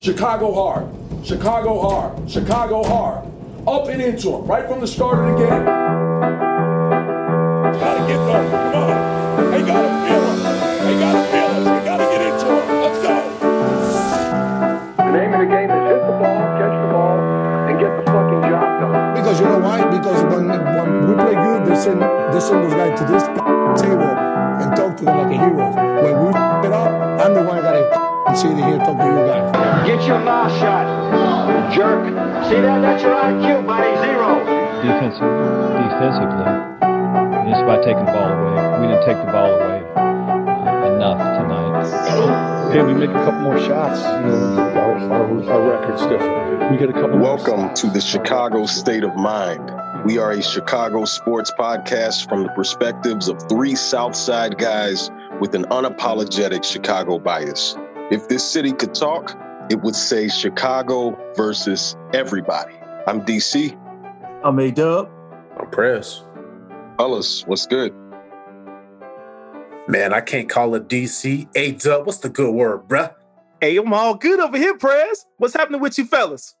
Chicago hard. Chicago hard. Chicago hard. Up and into them, right from the start of the game. Gotta get going. Come on. They gotta feel him. They gotta feel him. They gotta get into him. Let's go. The name of the game is hit the ball, catch the ball, and get the fucking job done. Because you know why? Because when, when we play good, they send, they send those guys to this table and talk to them like a hero. When we it up, I'm the one that gotta sit here and talk to you guys. Get your mouth shut, jerk. See that? That's your IQ, buddy. Zero. defensive, defensively, just about taking the ball away. We didn't take the ball away uh, enough tonight. Hey, we make a couple more shots, you know, our, our, our record's different. We get a couple more Welcome to the Chicago State of Mind. We are a Chicago sports podcast from the perspectives of three Southside guys with an unapologetic Chicago bias. If this city could talk, it would say Chicago versus everybody. I'm DC. I'm A Dub. I'm press. Fellas, what's good? Man, I can't call it DC. A dub, what's the good word, bruh? Hey, I'm all good over here, Prez. What's happening with you fellas?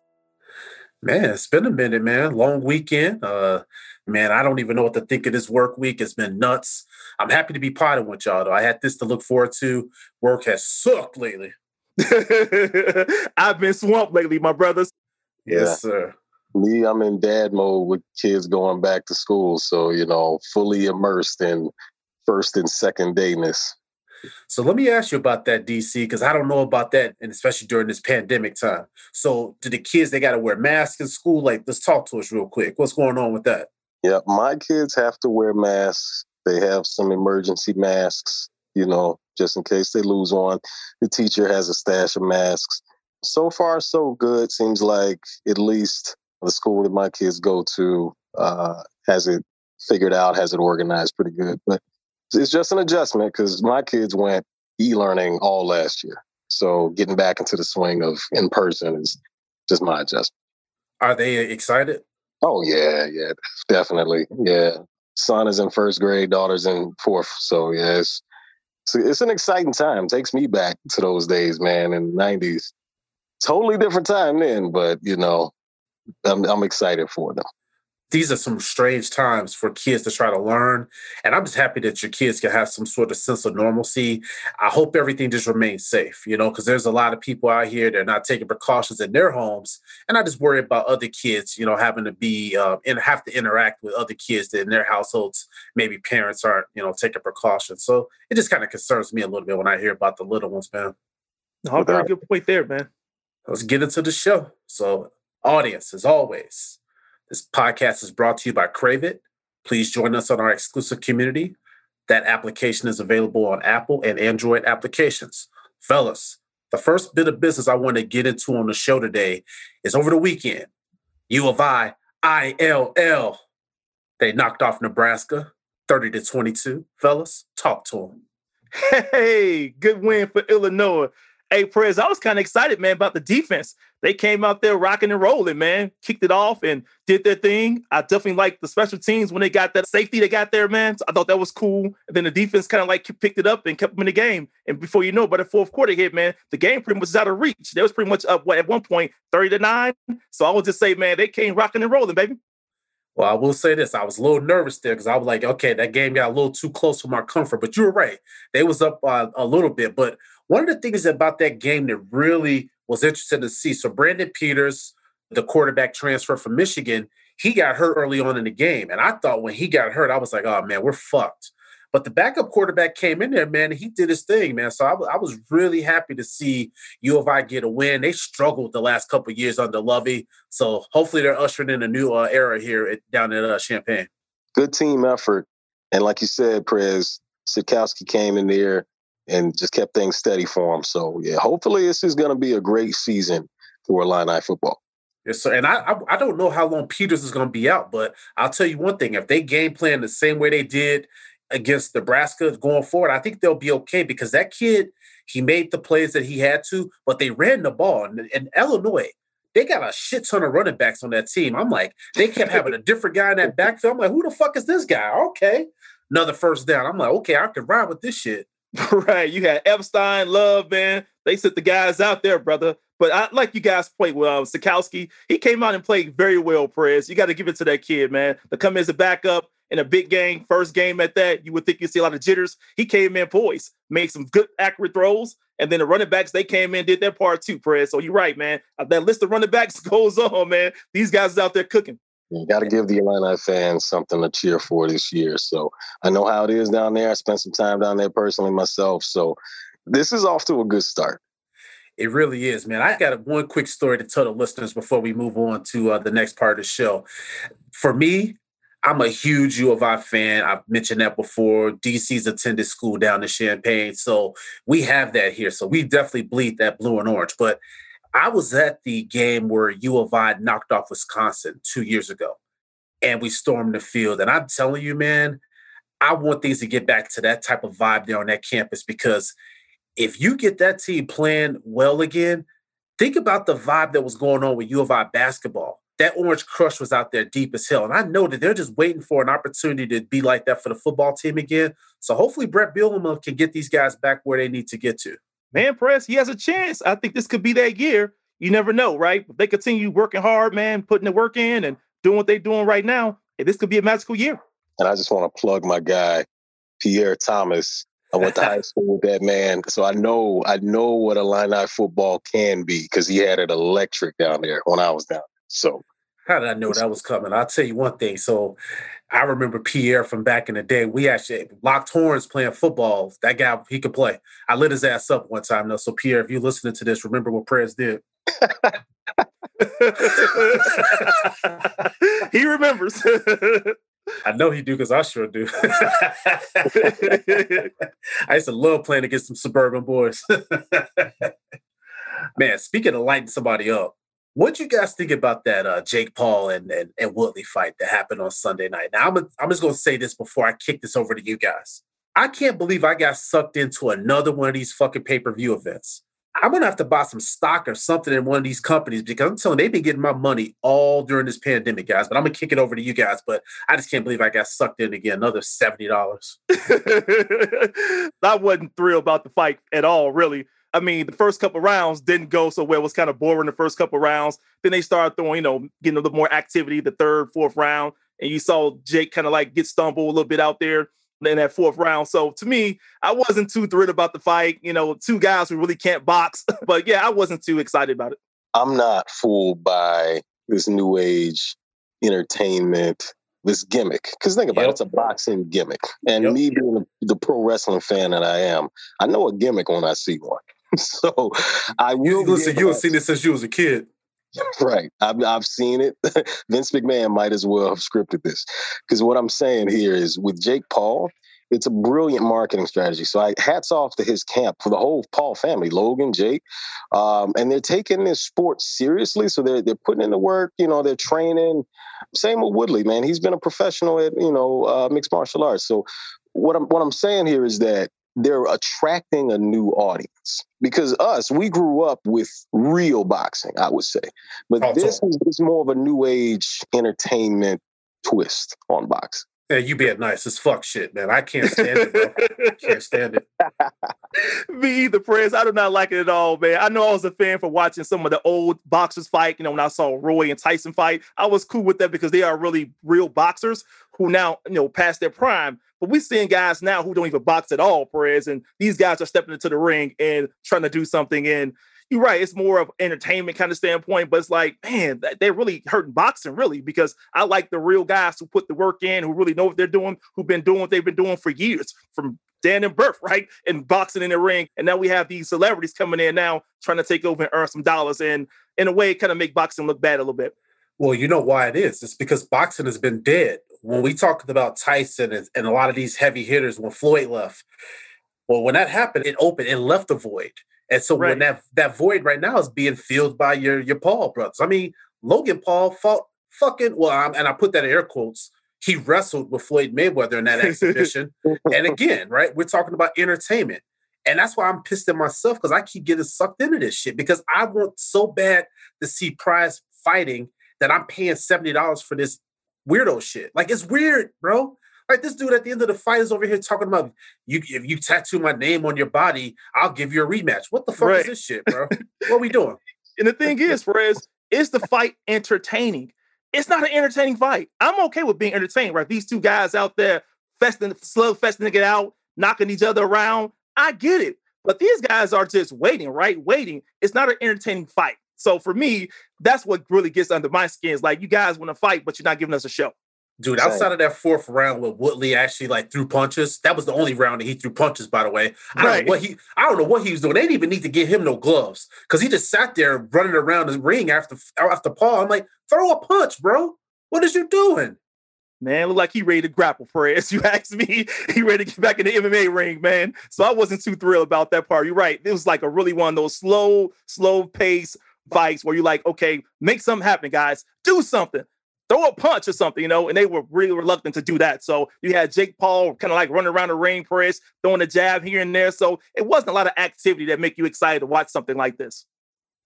Man, it's been a minute, man. Long weekend. Uh, man, I don't even know what to think of this work week. It's been nuts. I'm happy to be potting with y'all, though. I had this to look forward to. Work has sucked lately. I've been swamped lately, my brothers. Yes, sir. Me, I'm in dad mode with kids going back to school. So, you know, fully immersed in first and second dayness. So let me ask you about that, DC, because I don't know about that, and especially during this pandemic time. So, do the kids they got to wear masks in school? Like, let's talk to us real quick. What's going on with that? Yeah, my kids have to wear masks. They have some emergency masks, you know, just in case they lose one. The teacher has a stash of masks. So far, so good. Seems like at least the school that my kids go to uh, has it figured out, has it organized pretty good. But it's just an adjustment because my kids went e-learning all last year. So getting back into the swing of in person is just my adjustment. Are they excited? Oh yeah, yeah, definitely. Yeah. Son is in first grade, daughter's in fourth. So yeah, it's it's, it's an exciting time. takes me back to those days, man, in the nineties. Totally different time then, but you know, I'm I'm excited for them. These are some strange times for kids to try to learn. And I'm just happy that your kids can have some sort of sense of normalcy. I hope everything just remains safe, you know, because there's a lot of people out here that are not taking precautions in their homes. And I just worry about other kids, you know, having to be uh, and have to interact with other kids that in their households, maybe parents aren't, you know, taking precautions. So it just kind of concerns me a little bit when I hear about the little ones, man. Oh, very good point there, man. Let's get into the show. So, audience, as always, this podcast is brought to you by Crave It. Please join us on our exclusive community. That application is available on Apple and Android applications. Fellas, the first bit of business I want to get into on the show today is over the weekend. U of I, ILL. They knocked off Nebraska 30 to 22. Fellas, talk to them. Hey, good win for Illinois. Hey, Prez, I was kind of excited, man, about the defense. They came out there rocking and rolling, man. Kicked it off and did their thing. I definitely liked the special teams when they got that safety they got there, man. So I thought that was cool. And then the defense kind of like picked it up and kept them in the game. And before you know, it, by the fourth quarter hit, man, the game pretty much was out of reach. They was pretty much up what at one point 30 to 9. So I would just say, man, they came rocking and rolling, baby. Well, I will say this: I was a little nervous there because I was like, okay, that game got a little too close for my comfort. But you were right; they was up uh, a little bit. But one of the things about that game that really was interested to see. So Brandon Peters, the quarterback transfer from Michigan, he got hurt early on in the game, and I thought when he got hurt, I was like, oh man, we're fucked. But the backup quarterback came in there, man. He did his thing, man. So I, w- I was really happy to see U of I get a win. They struggled the last couple years under Lovie, so hopefully they're ushering in a new uh, era here at, down at uh, Champaign. Good team effort. And like you said, Prez, Sitkowski came in there and just kept things steady for him. So yeah, hopefully this is going to be a great season for Illini football. Yes, sir. And I, I, I don't know how long Peters is going to be out, but I'll tell you one thing: if they game plan the same way they did against Nebraska going forward, I think they'll be okay because that kid he made the plays that he had to, but they ran the ball. And, and Illinois, they got a shit ton of running backs on that team. I'm like, they kept having a different guy in that backfield. I'm like, who the fuck is this guy? Okay, another first down. I'm like, okay, I can ride with this shit. right. You had Epstein, Love, man. They sent the guys out there, brother. But I like you guys played well. Sitkowski, he came out and played very well, Prez. You got to give it to that kid, man. To come in as a backup in a big game, first game at that, you would think you'd see a lot of jitters. He came in poised, made some good, accurate throws. And then the running backs, they came in, did their part too, Prez. So you're right, man. Uh, that list of running backs goes on, man. These guys is out there cooking. You got to give the Illini fans something to cheer for this year. So I know how it is down there. I spent some time down there personally myself. So this is off to a good start. It really is, man. I got a, one quick story to tell the listeners before we move on to uh, the next part of the show. For me, I'm a huge U of I fan. I've mentioned that before. DC's attended school down in Champaign. So we have that here. So we definitely bleed that blue and orange. But I was at the game where U of I knocked off Wisconsin two years ago and we stormed the field. And I'm telling you, man, I want things to get back to that type of vibe there on that campus because if you get that team playing well again, think about the vibe that was going on with U of I basketball. That Orange Crush was out there deep as hell. And I know that they're just waiting for an opportunity to be like that for the football team again. So hopefully Brett Bielema can get these guys back where they need to get to. Man, Press, he has a chance. I think this could be that year. You never know, right? If they continue working hard, man, putting the work in and doing what they're doing right now, this could be a magical year. And I just want to plug my guy, Pierre Thomas, I went to high school with that man, so I know I know what a line Illini football can be because he had it electric down there when I was down. There. So how did I know that was coming? I'll tell you one thing. So I remember Pierre from back in the day. We actually locked horns playing football. That guy, he could play. I lit his ass up one time though. So Pierre, if you're listening to this, remember what Prez did. he remembers. I know he do because I sure do. I used to love playing against some suburban boys. Man, speaking of lighting somebody up, what do you guys think about that uh, Jake Paul and, and, and Woodley fight that happened on Sunday night? Now, I'm, a, I'm just going to say this before I kick this over to you guys. I can't believe I got sucked into another one of these fucking pay per view events. I'm gonna have to buy some stock or something in one of these companies because I'm telling they've been getting my money all during this pandemic, guys. But I'm gonna kick it over to you guys. But I just can't believe I got sucked in again. Another seventy dollars. I wasn't thrilled about the fight at all, really. I mean, the first couple rounds didn't go so well. It was kind of boring the first couple rounds. Then they started throwing, you know, getting a little more activity the third, fourth round. And you saw Jake kind of like get stumbled a little bit out there in that fourth round. So to me, I wasn't too thrilled about the fight. You know, two guys who really can't box. but yeah, I wasn't too excited about it. I'm not fooled by this new age entertainment, this gimmick. Because think about yep. it, it's a boxing gimmick. And yep. me being the pro wrestling fan that I am, I know a gimmick when I see one. so I will listen. You have seen it since you was a kid. Right. I've, I've seen it. Vince McMahon might as well have scripted this. Because what I'm saying here is with Jake Paul, it's a brilliant marketing strategy. So I hats off to his camp for the whole Paul family, Logan, Jake, um, and they're taking this sport seriously. So they're they're putting in the work. You know, they're training. Same with Woodley, man. He's been a professional at you know uh, mixed martial arts. So what I'm what I'm saying here is that they're attracting a new audience because us we grew up with real boxing i would say but oh, this is, is more of a new age entertainment twist on boxing yeah, you being nice as fuck shit, man. I can't stand it, bro. I can't stand it. Me either, friends. I do not like it at all, man. I know I was a fan for watching some of the old boxers fight. You know, when I saw Roy and Tyson fight, I was cool with that because they are really real boxers who now, you know, past their prime. But we're seeing guys now who don't even box at all, Perez. And these guys are stepping into the ring and trying to do something. And you're right. It's more of entertainment kind of standpoint, but it's like, man, they're really hurting boxing, really, because I like the real guys who put the work in, who really know what they're doing, who've been doing what they've been doing for years, from Dan and Burf, right? And boxing in the ring. And now we have these celebrities coming in now trying to take over and earn some dollars. And in a way, kind of make boxing look bad a little bit. Well, you know why it is. It's because boxing has been dead. When we talked about Tyson and, and a lot of these heavy hitters, when Floyd left, well, when that happened, it opened, it left a void. And so right. when that that void right now is being filled by your your Paul brothers. I mean, Logan Paul fought fucking well, I'm, and I put that in air quotes. He wrestled with Floyd Mayweather in that exhibition. and again, right, we're talking about entertainment. And that's why I'm pissed at myself because I keep getting sucked into this shit because I want so bad to see prize fighting that I'm paying $70 for this weirdo shit. Like it's weird, bro. Like this dude at the end of the fight is over here talking about you. If you tattoo my name on your body, I'll give you a rematch. What the fuck Right. is this shit, bro? what we doing? And the thing is, Perez, is the fight entertaining? It's not an entertaining fight. I'm okay with being entertained, right? These two guys out there festing, slow festing it out, knocking each other around. I get it. But these guys are just waiting, right? Waiting. It's not an entertaining fight. So for me, that's what really gets under my skin. Is like you guys want to fight, but you're not giving us a show. Dude, Same. outside of that fourth round where Woodley actually like threw punches, that was the only round that he threw punches, by the way. I don't know what he I don't know what he was doing. They didn't even need to give him no gloves because he just sat there running around the ring after after Paul. I'm like, throw a punch, bro. What is you doing? Man, look like he ready to grapple, Perez. You asked me, he ready to get back in the MMA ring, man. So I wasn't too thrilled about that part. You're right. It was like a really one of those slow, slow pace fights where you're like, okay, make something happen, guys. Do something. Throw a punch or something, you know, and they were really reluctant to do that. So you had Jake Paul kind of like running around the ring, Perez, throwing a jab here and there. So it wasn't a lot of activity that make you excited to watch something like this.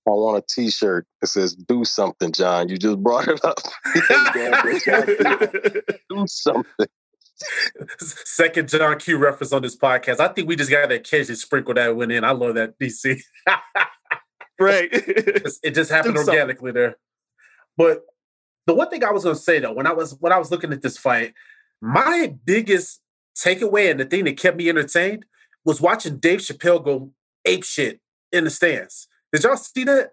I want a T-shirt that says "Do something, John." You just brought it up. Do something. Second John Q reference on this podcast. I think we just got to occasionally sprinkle that one in. I love that DC. right. It just happened Do something. organically there. But the one thing I was going to say though, when I was when I was looking at this fight, my biggest takeaway and the thing that kept me entertained was watching Dave Chappelle go ape shit in the stands. Did y'all see that?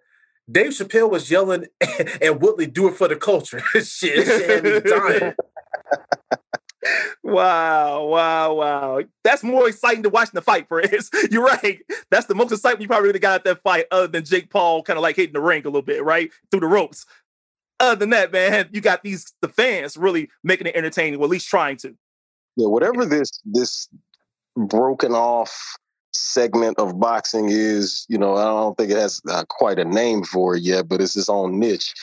Dave Chappelle was yelling at Woodley, "Do it for the culture." shit, shit had me dying. Wow, wow, wow. That's more exciting than watching the fight, Perez. You're right. That's the most exciting you probably really got at that fight, other than Jake Paul kind of like hitting the ring a little bit, right? Through the ropes. Other than that, man, you got these the fans really making it entertaining, or at least trying to. Yeah, whatever this this broken off segment of boxing is, you know, I don't think it has uh, quite a name for it yet, but it's its own niche.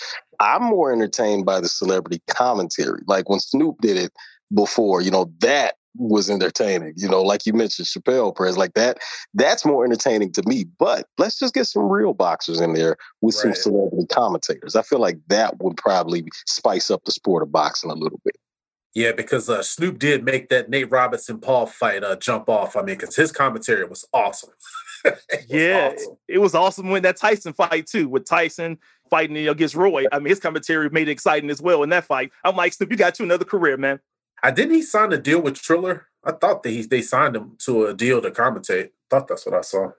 I'm more entertained by the celebrity commentary, like when Snoop did it before. You know, that was entertaining. You know, like you mentioned, Chappelle Press, like that. That's more entertaining to me. But let's just get some real boxers in there with some celebrity commentators. I feel like that would probably spice up the sport of boxing a little bit. Yeah, because uh, Snoop did make that Nate Robinson Paul fight uh, jump off. I mean, because his commentary was awesome. It was Yeah, awesome. it was awesome when that Tyson fight too, with Tyson fighting you know, against Roy. I mean, his commentary made it exciting as well in that fight. I'm like, Snoop, you got you another career, man. I didn't he sign a deal with Triller? I thought that he they signed him to a deal to commentate. thought that's what I saw.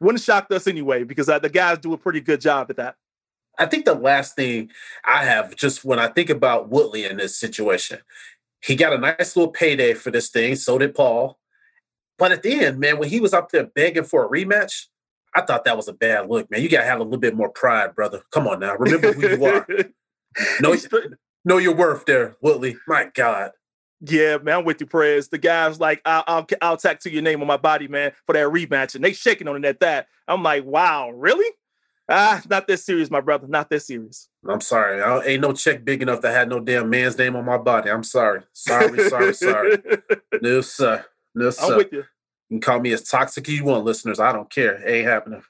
Wouldn't shock us anyway, because uh, the guys do a pretty good job at that. I think the last thing I have just when I think about Woodley in this situation, he got a nice little payday for this thing. So did Paul. But at the end, man, when he was up there begging for a rematch, I thought that was a bad look, man. You gotta have a little bit more pride, brother. Come on now, remember who you are. Know, know your worth, there, Woodley. My God. Yeah, man, I'm with you, Prez. The guys like, I'll, I'll I'll tattoo your name on my body, man, for that rematch, and they shaking on it at that. I'm like, wow, really? Ah, not this serious, my brother. Not this serious. I'm sorry. I ain't no check big enough to have no damn man's name on my body. I'm sorry. Sorry, sorry, sorry. No, sir. No, sir. I'm with you. You can call me as toxic as you want, listeners. I don't care. It ain't happening.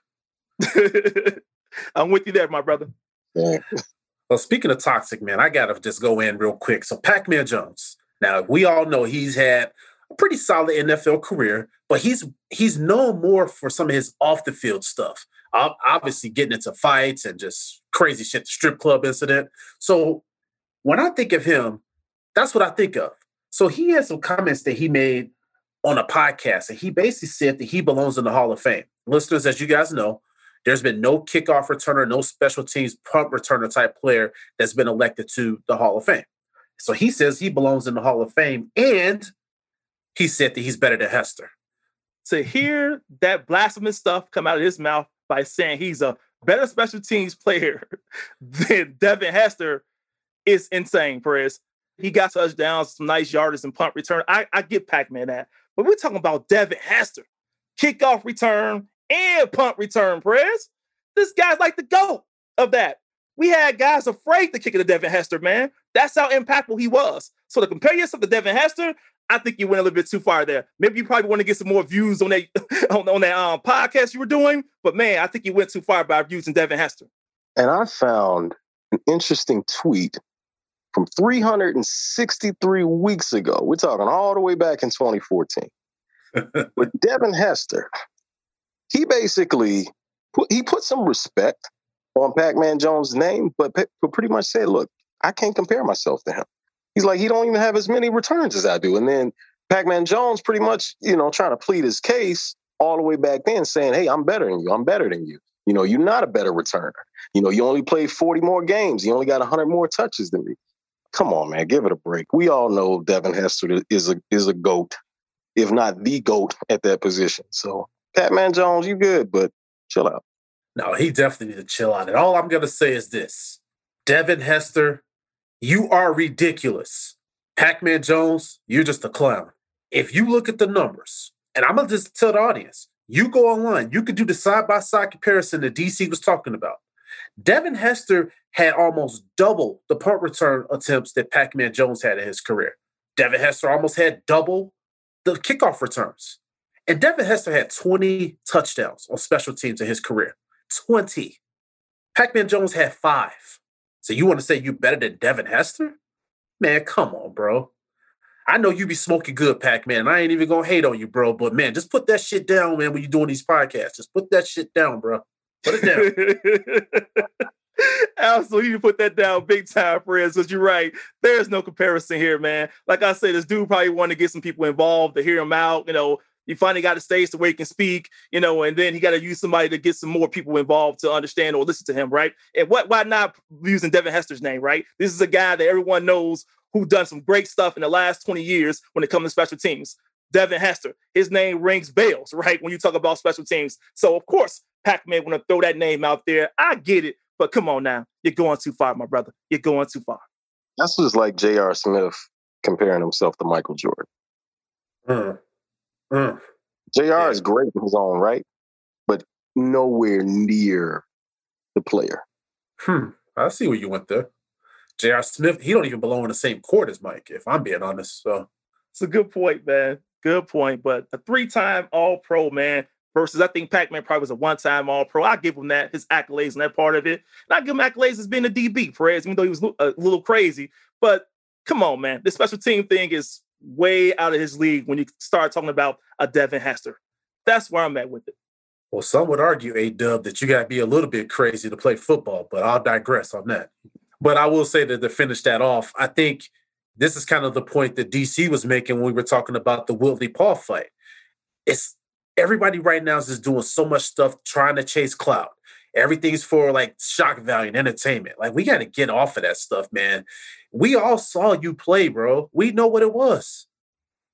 I'm with you there, my brother. Yeah. Well, speaking of toxic, man, I gotta just go in real quick. So, Pac-Man Jones. Now, we all know he's had a pretty solid NFL career, but he's he's known more for some of his off the field stuff. Obviously, getting into fights and just crazy shit, the strip club incident. So, when I think of him, that's what I think of. So, he had some comments that he made on a podcast, and he basically said that he belongs in the Hall of Fame. Listeners, as you guys know, there's been no kickoff returner, no special teams punt returner type player that's been elected to the Hall of Fame. So he says he belongs in the Hall of Fame, and he said that he's better than Hester. To hear that blasphemous stuff come out of his mouth by saying he's a better special teams player than Devin Hester is insane, Perez. He got touchdowns, some nice yardage and punt return. I, I get Pac-Man that. But we're talking about Devin Hester. Kickoff return and punt return, Perez. This guy's like the GOAT of that. We had guys afraid to kick it to Devin Hester, man. That's how impactful he was. So to compare yourself to Devin Hester, I think you went a little bit too far there. Maybe you probably want to get some more views on that on, on that um, podcast you were doing, but man, I think you went too far by using Devin Hester. And I found an interesting tweet from 363 weeks ago. We're talking all the way back in 2014. With Devin Hester, he basically put, he put some respect on Pac-Man Jones' name, but, but pretty much said, "Look, I can't compare myself to him." He's like, he don't even have as many returns as I do. And then Pac-Man Jones pretty much, you know, trying to plead his case all the way back then, saying, "Hey, I'm better than you. I'm better than you. You know, you're not a better returner. You know, you only played 40 more games. You only got 100 more touches than me. Come on, man, give it a break. We all know Devin Hester is a is a goat, if not the goat at that position. So, Pac-Man Jones, you good, but chill out. No, he definitely need to chill out. And all I'm gonna say is this: Devin Hester, you are ridiculous. Pac-Man Jones, you're just a clown. If you look at the numbers, and I'm gonna just tell the audience, you go online, you could do the side-by-side comparison that DC was talking about. Devin Hester had almost double the punt return attempts that Pac-Man Jones had in his career. Devin Hester almost had double the kickoff returns. And Devin Hester had 20 touchdowns on special teams in his career. 20. Pac-Man Jones had five. So you want to say you better than Devin Hester? Man, come on, bro. I know you be smoking good, Pac-Man, and I ain't even gonna hate on you, bro. But man, just put that shit down, man, when you're doing these podcasts. Just put that shit down, bro. Put it down. Absolutely, you put that down big time, friends. Because you're right, there's no comparison here, man. Like I said, this dude probably wanted to get some people involved to hear him out. You know, he finally got a stage to where he can speak. You know, and then he got to use somebody to get some more people involved to understand or listen to him, right? And what? Why not using Devin Hester's name, right? This is a guy that everyone knows who done some great stuff in the last 20 years when it comes to special teams. Devin Hester, his name rings bells, right? When you talk about special teams. So of course, Pac-Man want to throw that name out there. I get it, but come on now. You're going too far, my brother. You're going too far. That's just like J.R. Smith comparing himself to Michael Jordan. Mm. Mm. JR Yeah. is great in his own right, but nowhere near the player. Hmm. I see where you went there. J.R. Smith, he don't even belong in the same court as Mike, if I'm being honest. So It's a good point, man. Good point. But a three-time All-Pro, man, versus I think Pac-Man probably was a one-time All-Pro. I give him that, his accolades and that part of it. And I give him accolades as being a DB, Perez, even though he was a little crazy. But come on, man. The special team thing is way out of his league when you start talking about a Devin Hester. That's where I'm at with it. Well, some would argue, A Dub, that you got to be a little bit crazy to play football, but I'll digress on that. But I will say that to finish that off, I think this is kind of the point that DC was making when we were talking about the Willie Paul fight. It's everybody right now is just doing so much stuff trying to chase clout. Everything's for like shock value and entertainment. Like we got to get off of that stuff, man. We all saw you play, bro. We know what it was.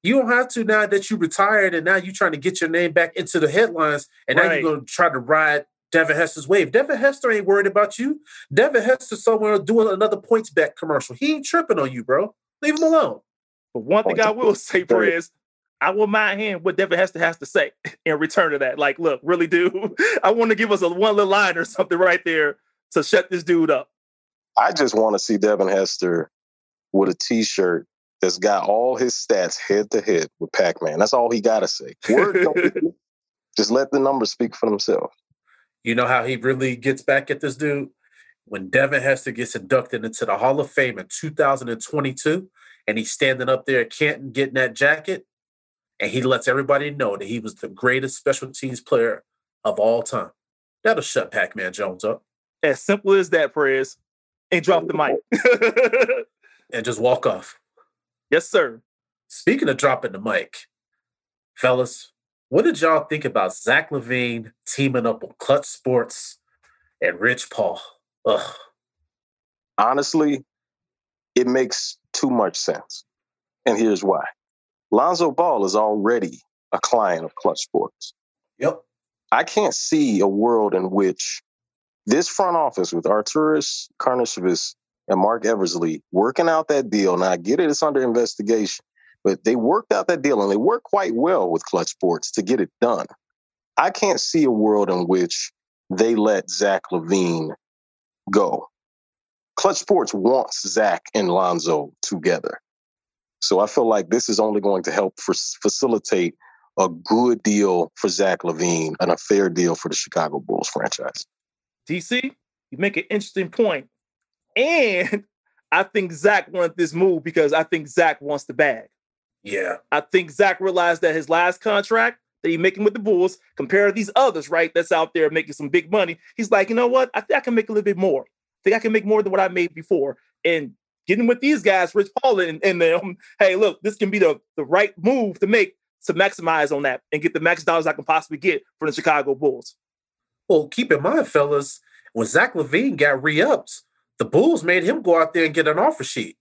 You don't have to now that you retired and now you're trying to get your name back into the headlines and now you're going to try to ride Devin Hester's wave. Devin Hester ain't worried about you. Devin Hester somewhere doing another points back commercial. He ain't tripping on you, bro. Leave him alone. But one thing I will say, Perez, I will mind hearing what Devin Hester has to say in return to that. Like, look, really, do I want to give us a one little line or something right there to shut this dude up. I just want to see Devin Hester with a T-shirt that's got all his stats head to head with Pac-Man. That's all he got to say. Word don't be good. just let the numbers speak for themselves. You know how he really gets back at this dude? When Devin Hester gets inducted into the Hall of Fame in 2022, and he's standing up there at Canton getting that jacket, and he lets everybody know that he was the greatest special teams player of all time. That'll shut Pac-Man Jones up As simple as that, Perez. And drop the mic. and just walk off. yes, sir. Speaking of dropping the mic, fellas, what did y'all think about Zach LaVine teaming up with Klutch Sports and Rich Paul? Ugh. Honestly, it makes too much sense. And here's why. Lonzo Ball is already a client of Klutch Sports. Yep. I can't see a world in which this front office with Arturas Karnisovas and Marc Eversley working out that deal. Now, I get it, it's under investigation, but they worked out that deal and they worked quite well with Klutch Sports to get it done. I can't see a world in which they let Zach LaVine go. Klutch Sports wants Zach and Lonzo together. So I feel like this is only going to help for, facilitate a good deal for Zach LaVine and a fair deal for the Chicago Bulls franchise. DC, you make an interesting point. And I think Zach wanted this move because I think Zach wants the bag. Yeah. I think Zach realized that his last contract that he's making with the Bulls, compared to these others, right, that's out there making some big money, he's like, you know what? I think I can make a little bit more. I think I can make more than what I made before. And getting with these guys, Rich Paul and, and them, hey, look, this can be the, the right move to make to maximize on that and get the max dollars I can possibly get from the Chicago Bulls. Well, keep in mind, fellas, when Zach LaVine got re-upped, the Bulls made him go out there and get an offer sheet.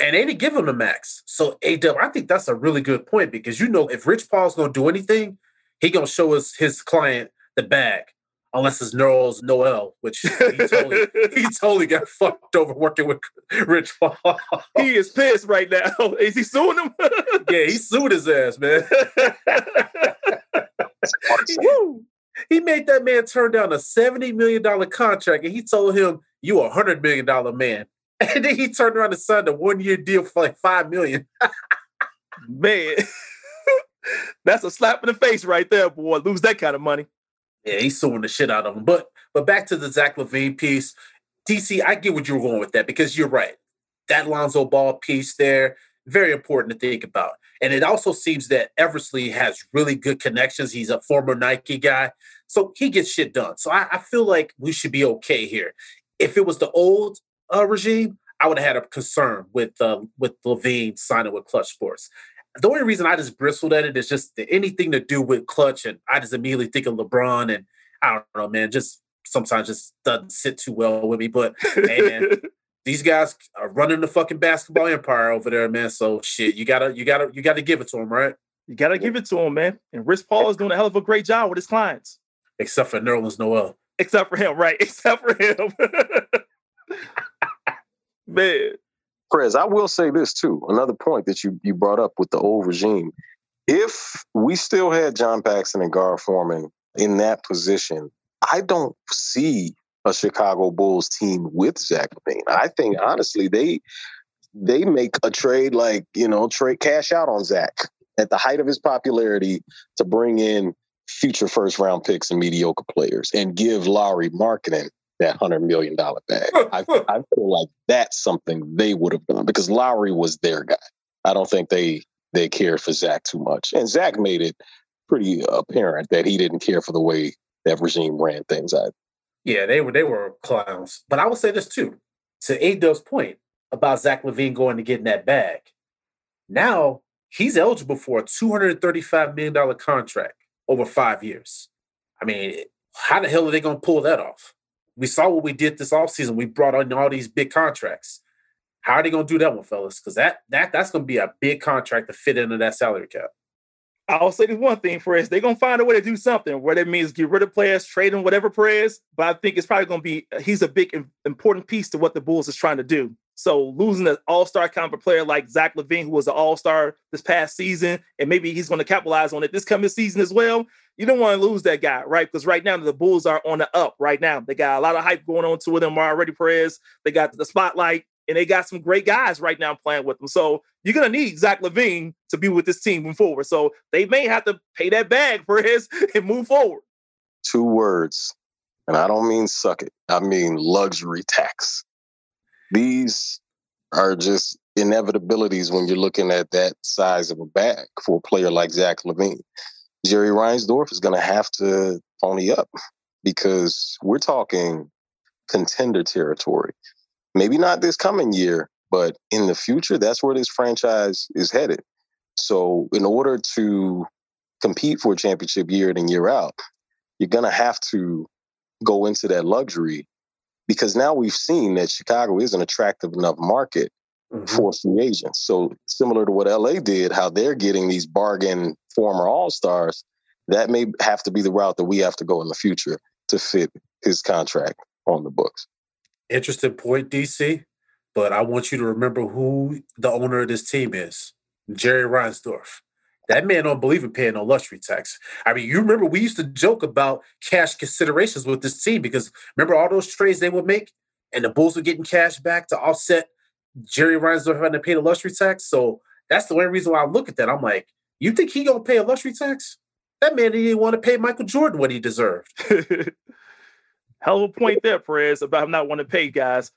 And they didn't give him the max. So A-Dub, I think that's a really good point because you know if Rich Paul's gonna do anything, he gonna show us his client the bag. Unless it's Nerlens Noel, which he totally, he totally got fucked over working with Rich Paul. he is pissed right now. Is he suing him? yeah, he sued his ass, man. Woo. he made that man turn down a $70 million contract and he told him, You a hundred million dollar man. And then he turned around and signed a one-year deal for like five million. Man, that's a slap in the face right there, boy. Lose that kind of money. Yeah, he's suing the shit out of him. But but back to the Zach LaVine piece. DC, I get what you're going with that because you're right. That Lonzo Ball piece there, very important to think about. And it also seems that Eversley has really good connections. He's a former Nike guy. So he gets shit done. So I, I feel like we should be okay here. If it was the old uh, regime, I would have had a concern with uh, with LaVine signing with Klutch Sports. The only reason I just bristled at it is just anything to do with Klutch, and I just immediately think of LeBron, and I don't know, man. Just sometimes just doesn't sit too well with me. But hey, man, these guys are running the fucking basketball empire over there, man. So shit, you gotta, you gotta, you gotta give it to them, right? You gotta give it to him, man. And Rich Paul is doing a hell of a great job with his clients. Except for Nerlens Noel. Except for him, right? Except for him. man. Prez, I will say this too. Another point that you you brought up with the old regime. If we still had John Paxson and Gar Forman in that position, I don't see a Chicago Bulls team with Zach LaVine. I think honestly they they make a trade like you know trade cash out on Zach at the height of his popularity to bring in future first round picks and mediocre players and give Lauri Markkanen that hundred million dollar bag. I, I feel like that's something they would have done because Lauri was their guy. I don't think they they cared for Zach too much, and Zach made it pretty apparent that he didn't care for the way that regime ran things. I yeah, they were they were clowns. But I will say this too, to A point about Zach LaVine going to get in that bag. Now he's eligible for a two hundred thirty-five million dollar contract over five years. I mean, how the hell are they going to pull that off? We saw what we did this offseason. We brought on all these big contracts. How are they going to do that one, fellas? Because that that that's going to be a big contract to fit into that salary cap. I'll say this one thing, Perez. They're gonna find a way to do something. Whether it means get rid of players, trade them, whatever, Perez. But I think it's probably gonna be uh, he's a big important piece to what the Bulls is trying to do. So losing an all-star caliber player like Zach LaVine, who was an all-star this past season, and maybe he's going to capitalize on it this coming season as well. You don't want to lose that guy, right? Because right now the Bulls are on the up. Right now they got a lot of hype going on to with them already. Perez, they got the spotlight, and they got some great guys right now playing with them. So you're gonna need Zach LaVine to be with this team moving forward. So they may have to pay that bag his and move forward. Two words, and I don't mean suck it. I mean luxury tax. These are just inevitabilities when you're looking at that size of a bag for a player like Zach LaVine. Jerry Reinsdorf is going to have to pony up because we're talking contender territory. Maybe not this coming year, but in the future, that's where this franchise is headed. So, in order to compete for a championship year in and year out, you're going to have to go into that luxury because now we've seen that Chicago is an attractive enough market mm-hmm. for free agents. So, similar to what LA did, how they're getting these bargain former All Stars, that may have to be the route that we have to go in the future to fit his contract on the books. Interesting point, DC. But I want you to remember who the owner of this team is Jerry Reinsdorf. That man don't believe in paying no luxury tax. I mean, you remember we used to joke about cash considerations with this team because remember all those trades they would make and the Bulls were getting cash back to offset Jerry Reinsdorf having to pay the luxury tax. So that's the only reason why I look at that. I'm like, you think he gonna pay a luxury tax? That man didn't want to pay Michael Jordan what he deserved. Hell of a point there, Perez, about him not wanting to pay guys.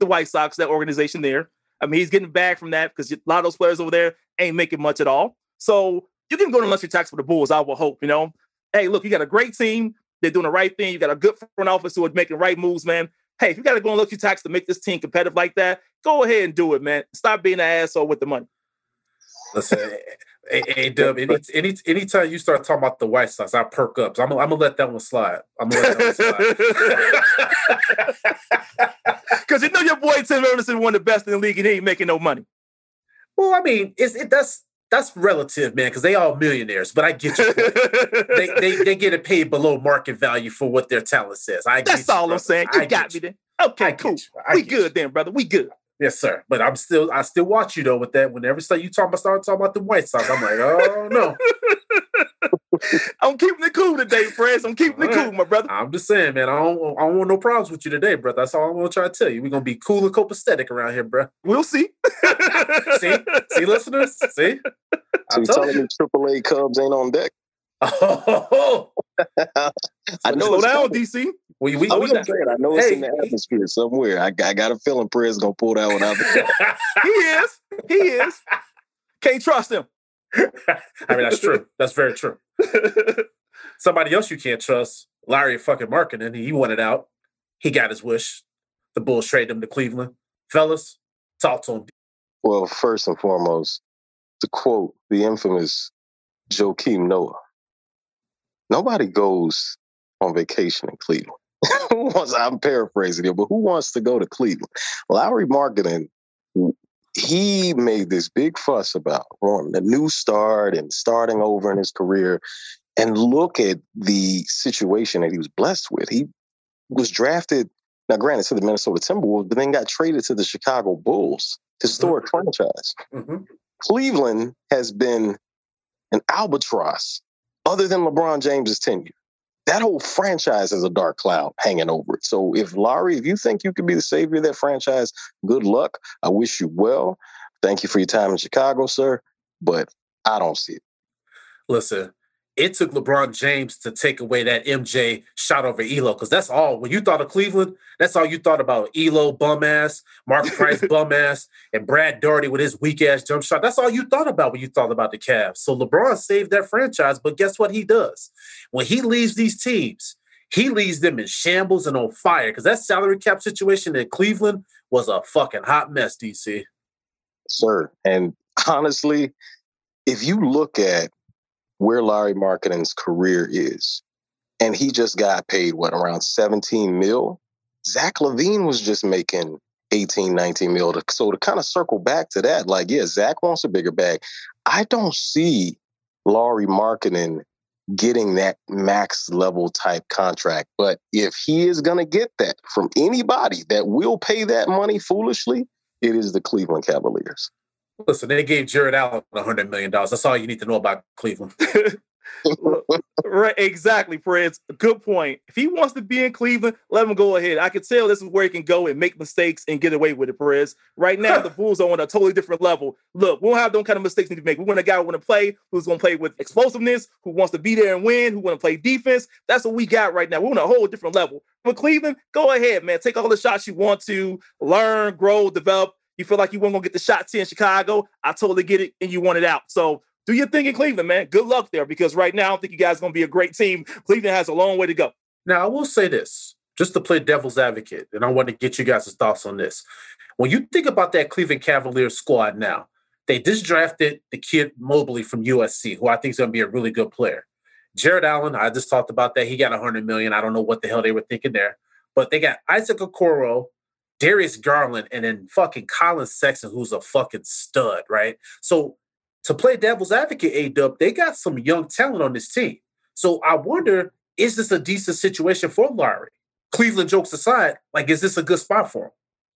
the White Sox, that organization there. I mean, he's getting back from that because a lot of those players over there ain't making much at all. So you can go to luxury tax for the Bulls, I will hope, you know. Hey, look, you got a great team. They're doing the right thing. You got a good front office who are making right moves, man. Hey, if you got to go on luxury tax to make this team competitive like that, go ahead and do it, man. Stop being an asshole with the money. Listen, hey, Dub, any, any, anytime you start talking about the White Sox, I perk up. So I'm, I'm gonna let that one slide. I'm gonna let that one slide. Because you know your boy Tim Anderson won the best in the league and he ain't making no money. Well, I mean, it's, it that's that's relative, man, because they all millionaires. But I get you. they, they they get it paid below market value for what their talent says. I that's all you, I'm saying. You I got me you. then. Okay, cool. We good then, brother. We good. Yes, sir. But I'm still I still watch you though with that. Whenever you talk about start talking about the White Sox, I'm like, oh no. I'm keeping it cool today, friends. I'm keeping it cool, my brother. I'm just saying, man. I don't, I don't want no problems with you today, brother. That's all I'm gonna try to tell you. We're gonna be cool and copacetic around here, bro. We'll see. see, see, listeners, see. So you telling me AAA Cubs ain't on deck? Oh, I know Slow down, coming. DC. We, oh, we, I we, was saying, I know it's Hey. in the atmosphere somewhere. I, I got a feeling Perez gonna pull that one out. He is. He is. Can't trust him. I mean, that's true. That's very true. Somebody else you can't trust, Lauri fucking Markkanen. He wanted out. He got his wish. The Bulls traded him to Cleveland. Fellas, talk to him. well, first and foremost, to quote the infamous Joakim Noah, nobody goes on vacation in Cleveland. who wants, I'm paraphrasing here, but who wants to go to Cleveland? Lauri Markkanen, he made this big fuss about a new start and starting over in his career. And look at the situation that he was blessed with. He was drafted, now granted, to the Minnesota Timberwolves, but then got traded to the Chicago Bulls, historic franchise. Mhm. Cleveland has been an albatross other than LeBron James's tenure. That whole franchise has a dark cloud hanging over it. So if Lauri, if you think you could be the savior of that franchise, good luck. I wish you well. Thank you for your time in Chicago, sir. But I don't see it. Listen, it took LeBron James to take away that MJ shot over Ehlo because that's all. When you thought of Cleveland, that's all you thought about. Ehlo bum ass, Mark Price bum ass, and Brad Daugherty with his weak ass jump shot. That's all you thought about when you thought about the Cavs. So LeBron saved that franchise, but guess what he does? When he leaves these teams, he leaves them in shambles and on fire because that salary cap situation in Cleveland was a fucking hot mess, DC. sir. And honestly, if you look at where Lauri Markkanen's career is, and he just got paid what around 17 mil, Zach LaVine was just making 18, 19 mil. So to kind of circle back to that, like, yeah, Zach wants a bigger bag. I don't see Lauri Markkanen getting that max level type contract. But if he is going to get that from anybody that will pay that money foolishly, it is the Cleveland Cavaliers. Listen, they gave Jarrett Allen $100 million. That's all you need to know about Cleveland. right, exactly, Fred. Good point. If he wants to be in Cleveland, let him go ahead. I can tell this is where he can go and make mistakes and get away with it, Perez. Right now, the Bulls are on a totally different level. Look, we don't have those kind of mistakes need to make. We want a guy who want to play, who's going to play with explosiveness, who wants to be there and win, who want to play defense. That's what we got right now. We're on a whole different level. For Cleveland, go ahead, man. Take all the shots you want to, learn, grow, develop. You feel like you weren't gonna get the shots in Chicago. I totally get it, and you want it out. So do your thing in Cleveland, man. Good luck there because right now I don't think you guys are gonna be a great team. Cleveland has a long way to go. Now, I will say this, just to play devil's advocate, and I want to get you guys' thoughts on this. When you think about that Cleveland Cavaliers squad now, they just drafted the kid Mobley from USC, who I think is going to be a really good player. Jarrett Allen, I just talked about that. He got 100 million. I don't know what the hell they were thinking there. But they got Isaac Okoro, Darius Garland, and then fucking Collin Sexton, who's a fucking stud, right? So to play devil's advocate, A Dub, they got some young talent on this team. So I wonder, is this a decent situation for Lauri? Cleveland jokes aside, like, is this a good spot for him?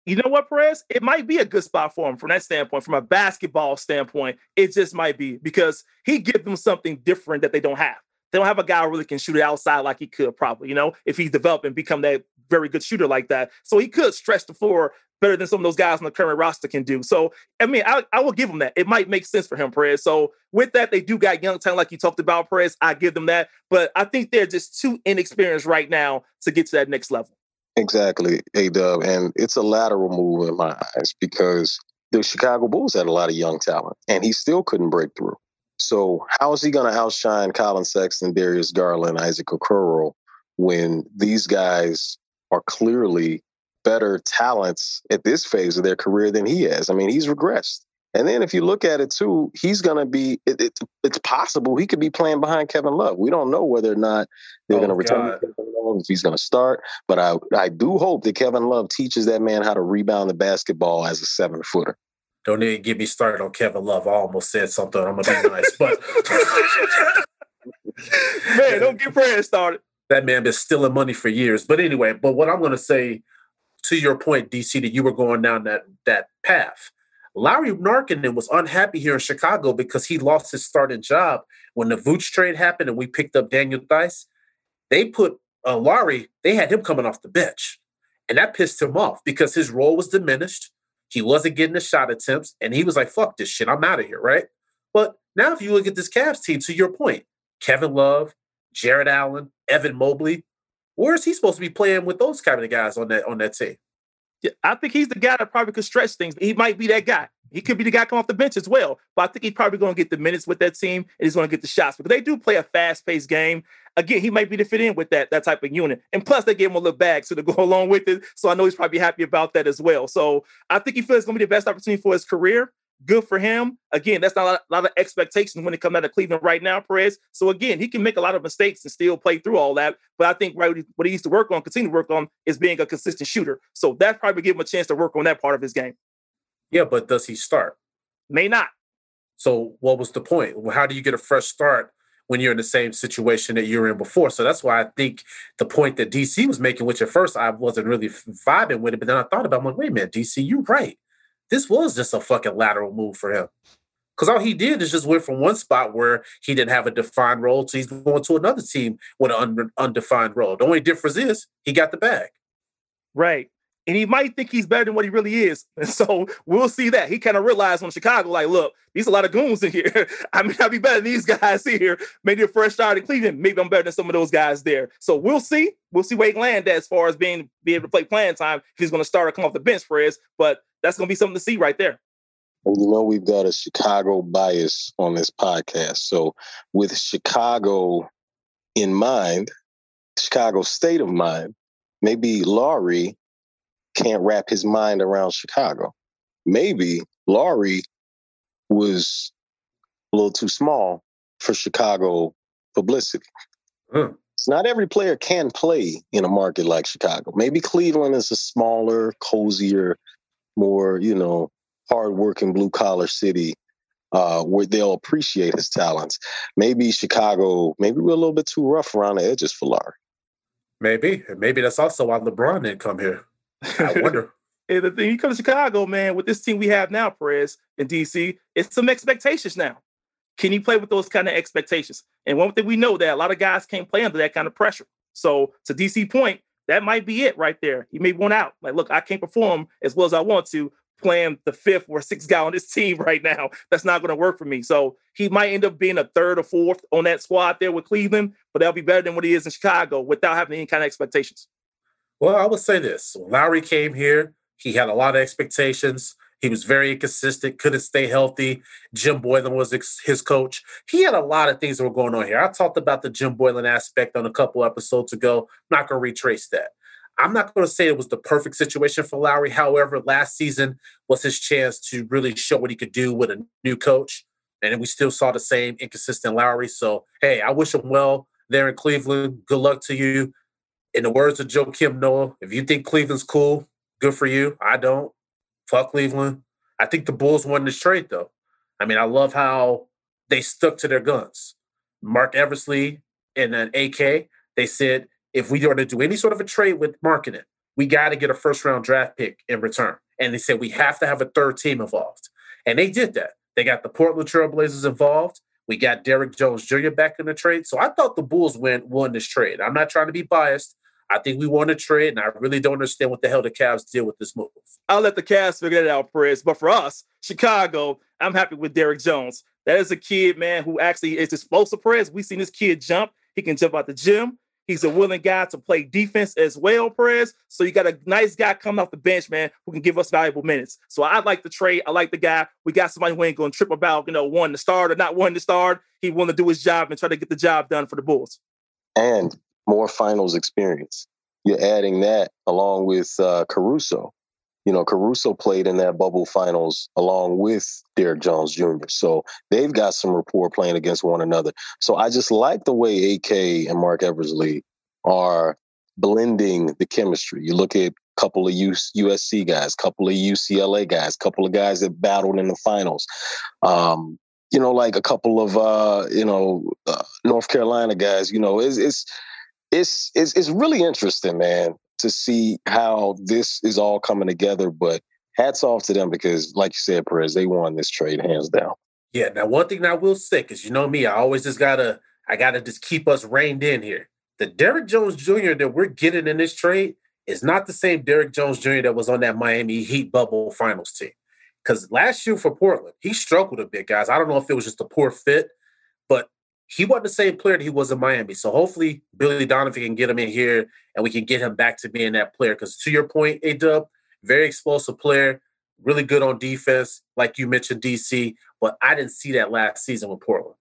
You know what, Perez? It might be a good spot for him from that standpoint, from a basketball standpoint. It just might be because he gives them something different that they don't have. They don't have a guy who really can shoot it outside like he could, probably, you know, if he's developed and become that very good shooter like that. So he could stretch the floor better than some of those guys on the current roster can do. So, I mean, I, I will give him that. It might make sense for him, Perez. So, with that, they do got young talent, like you talked about, Perez. I give them that. But I think they're just too inexperienced right now to get to that next level. Exactly, A Dub. And it's a lateral move in my eyes because the Chicago Bulls had a lot of young talent and he still couldn't break through. So how is he going to outshine Collin Sexton, Darius Garland, Isaac Okoro when these guys are clearly better talents at this phase of their career than he has? I mean, he's regressed. And then if you look at it too, he's going to be, it, it, it's possible he could be playing behind Kevin Love. We don't know whether or not they're Oh, going to return God. Kevin Love, if he's going to start. But I, I do hope that Kevin Love teaches that man how to rebound the basketball as a seven footer. Don't even get me started on Kevin Love. I almost said something. I'm gonna be nice, but Man, don't get prayers started. That man been stealing money for years. But anyway, but what I'm gonna say to your point, DC, that you were going down that that path. Lauri Markkanen was unhappy here in Chicago because he lost his starting job when the Vooch trade happened and we picked up Daniel Theis. They put uh, Lauri, they had him coming off the bench. And that pissed him off because his role was diminished. He wasn't getting the shot attempts. And he was like, fuck this shit. I'm out of here, right? But now if you look at this Cavs team, to your point, Kevin Love, Jarrett Allen, Evan Mobley, where is he supposed to be playing with those kind of guys on that on that team? Yeah, I think he's the guy that probably could stretch things. He might be that guy. He could be the guy come off the bench as well. But I think he's probably going to get the minutes with that team and he's going to get the shots because they do play a fast paced game. Again, he might be to fit in with that that type of unit. And plus, they gave him a little bag so to go along with it. So I know he's probably happy about that as well. So I think he feels it's going to be the best opportunity for his career. Good for him. Again, that's not a lot, a lot of expectations when it comes out of Cleveland right now, Perez. So again, he can make a lot of mistakes and still play through all that. But I think right what he needs to work on, continue to work on, is being a consistent shooter. So that probably give him a chance to work on that part of his game. Yeah, but does he start? May not. So what was the point? How do you get a fresh start when you're in the same situation that you were in before? So that's why I think the point that DC was making, which at first I wasn't really vibing with it, but then I thought about, it, I'm like, wait a minute, DC, you're right. This was just a fucking lateral move for him. Because all he did is just went from one spot where he didn't have a defined role to he's going to another team with an un- undefined role. The only difference is he got the bag. Right. And he might think he's better than what he really is. And so we'll see that. He kind of realized on Chicago, like, look, these a lot of goons in here. I may not be better than these guys here. Maybe a fresh start in Cleveland. Maybe I'm better than some of those guys there. So we'll see. We'll see he land as far as being be able to play playing time if he's going to start or come off the bench for us. But that's going to be something to see right there. And you know we've got a Chicago bias on this podcast. So with Chicago in mind, Chicago state of mind, maybe Lauri can't wrap his mind around Chicago. Maybe Lauri was a little too small for Chicago publicity. Hmm. Not every player can play in a market like Chicago. Maybe Cleveland is a smaller, cozier, more, you know, hardworking blue collar city uh, where they'll appreciate his talents. Maybe Chicago, maybe we're a little bit too rough around the edges for Lauri. Maybe. Maybe that's also why LeBron didn't come here. I wonder. And the thing, you come to Chicago, man, with this team we have now, Perez in DC, it's some expectations now. Can you play with those kind of expectations? And one thing we know that a lot of guys can't play under that kind of pressure. So to DC point, that might be it right there. He may want out. Like, look, I can't perform as well as I want to playing the fifth or sixth guy on this team right now. That's not going to work for me. So he might end up being a third or fourth on that squad there with Cleveland, but that'll be better than what he is in Chicago without having any kind of expectations. Well, I would say this. When Lauri came here, he had a lot of expectations. He was very inconsistent, couldn't stay healthy. Jim Boylen was ex- his coach. He had a lot of things that were going on here. I talked about the Jim Boylen aspect on a couple episodes ago. I'm not going to retrace that. I'm not going to say it was the perfect situation for Lauri. However, last season was his chance to really show what he could do with a new coach. And we still saw the same inconsistent Lauri. So, hey, I wish him well there in Cleveland. Good luck to you. In the words of Joakim Noah, if you think Cleveland's cool, good for you. I don't. Fuck Cleveland. I think the Bulls won this trade, though. I mean, I love how they stuck to their guns. Marc Eversley and an AK, they said, if we are to do any sort of a trade with Markkanen, we got to get a first round draft pick in return. And they said we have to have a third team involved. And they did that. They got the Portland Trailblazers involved. We got Derrick Jones Jr. back in the trade. So I thought the Bulls win, won this trade. I'm not trying to be biased. I think we want to trade, and I really don't understand what the hell the Cavs did with this move. I'll let the Cavs figure that out, Perez. But for us, Chicago, I'm happy with Derrick Jones. That is a kid, man, who actually is explosive, Perez. We've seen this kid jump. He can jump out the gym. He's a willing guy to play defense as well, Perez. So you got a nice guy coming off the bench, man, who can give us valuable minutes. So I like the trade. I like the guy. We got somebody who ain't going to trip about, you know, wanting to start or not wanting to start. He want to do his job and try to get the job done for the Bulls. And more finals experience. You're adding that along with uh, Caruso you know, Caruso played in that bubble finals along with Derrick Jones Jr. So they've got some rapport playing against one another. So I just like the way AK and Marc Eversley are blending the chemistry. You look at a couple of USC guys, a couple of UCLA guys, a couple of guys that battled in the finals. Um, you know, like a couple of uh, you know uh, North Carolina guys. You know, it's it's it's it's, it's really interesting, man to see how this is all coming together. But hats off to them because, like you said, Perez, they won this trade hands down. Yeah. Now, one thing I will say, because you know me, I always just gotta, I gotta just keep us reined in here. The Derrick Jones Jr. that we're getting in this trade is not the same Derrick Jones Jr. that was on that Miami Heat bubble finals team. Because last year for Portland, he struggled a bit, guys. I don't know if it was just a poor fit, he wasn't the same player that he was in Miami. So hopefully Billy Donovan can get him in here and we can get him back to being that player. Because to your point, A Dub, very explosive player, really good on defense, like you mentioned, DC. But I didn't see that last season with Portland.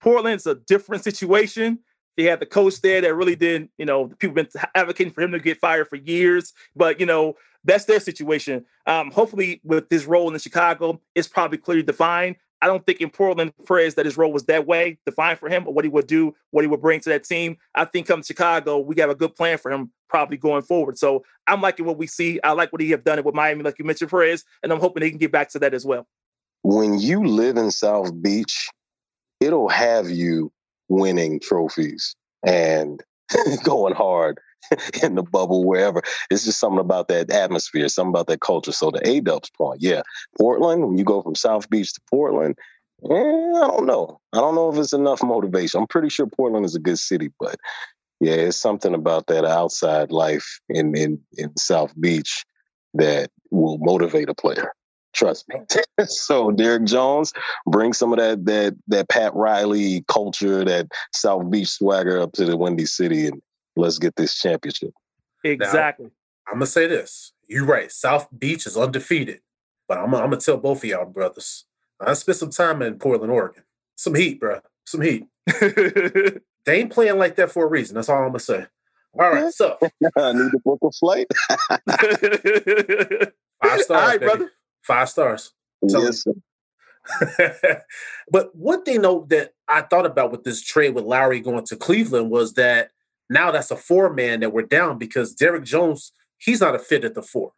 Portland's a different situation. They had the coach there that really didn't, you know, people been advocating for him to get fired for years. But, you know, that's their situation. Um, hopefully, with his role in Chicago, it's probably clearly defined. I don't think in Portland Perez that his role was that way defined for him or what he would do, what he would bring to that team. I think come Chicago, we have a good plan for him probably going forward. So I'm liking what we see. I like what he have done it with Miami, like you mentioned, Perez, and I'm hoping he can get back to that as well. When you live in South Beach, it'll have you winning trophies and going hard in the bubble, wherever. It's just something about that atmosphere, something about that culture. So the A Dub's point, yeah. Portland, when you go from South Beach to Portland, eh, I don't know. I don't know if it's enough motivation. I'm pretty sure Portland is a good city, but yeah, it's something about that outside life in in, in South Beach that will motivate a player. Trust me. so Derrick Jones bring some of that that that Pat Riley culture, that South Beach swagger up to the Windy City, and let's get this championship. Exactly. Now, I'm gonna say this. You're right. South Beach is undefeated, but I'm, I'm gonna tell both of y'all brothers. I spent some time in Portland, Oregon. Some heat, bro. Some heat. they ain't playing like that for a reason. That's all I'm gonna say. All right, so I need to book a flight. Five stars, all right, baby. brother. Five stars. Yes. but one thing though that I thought about with this trade with Lauri going to Cleveland was that now that's a four man that we're down because Derrick Jones, he's not a fit at the four.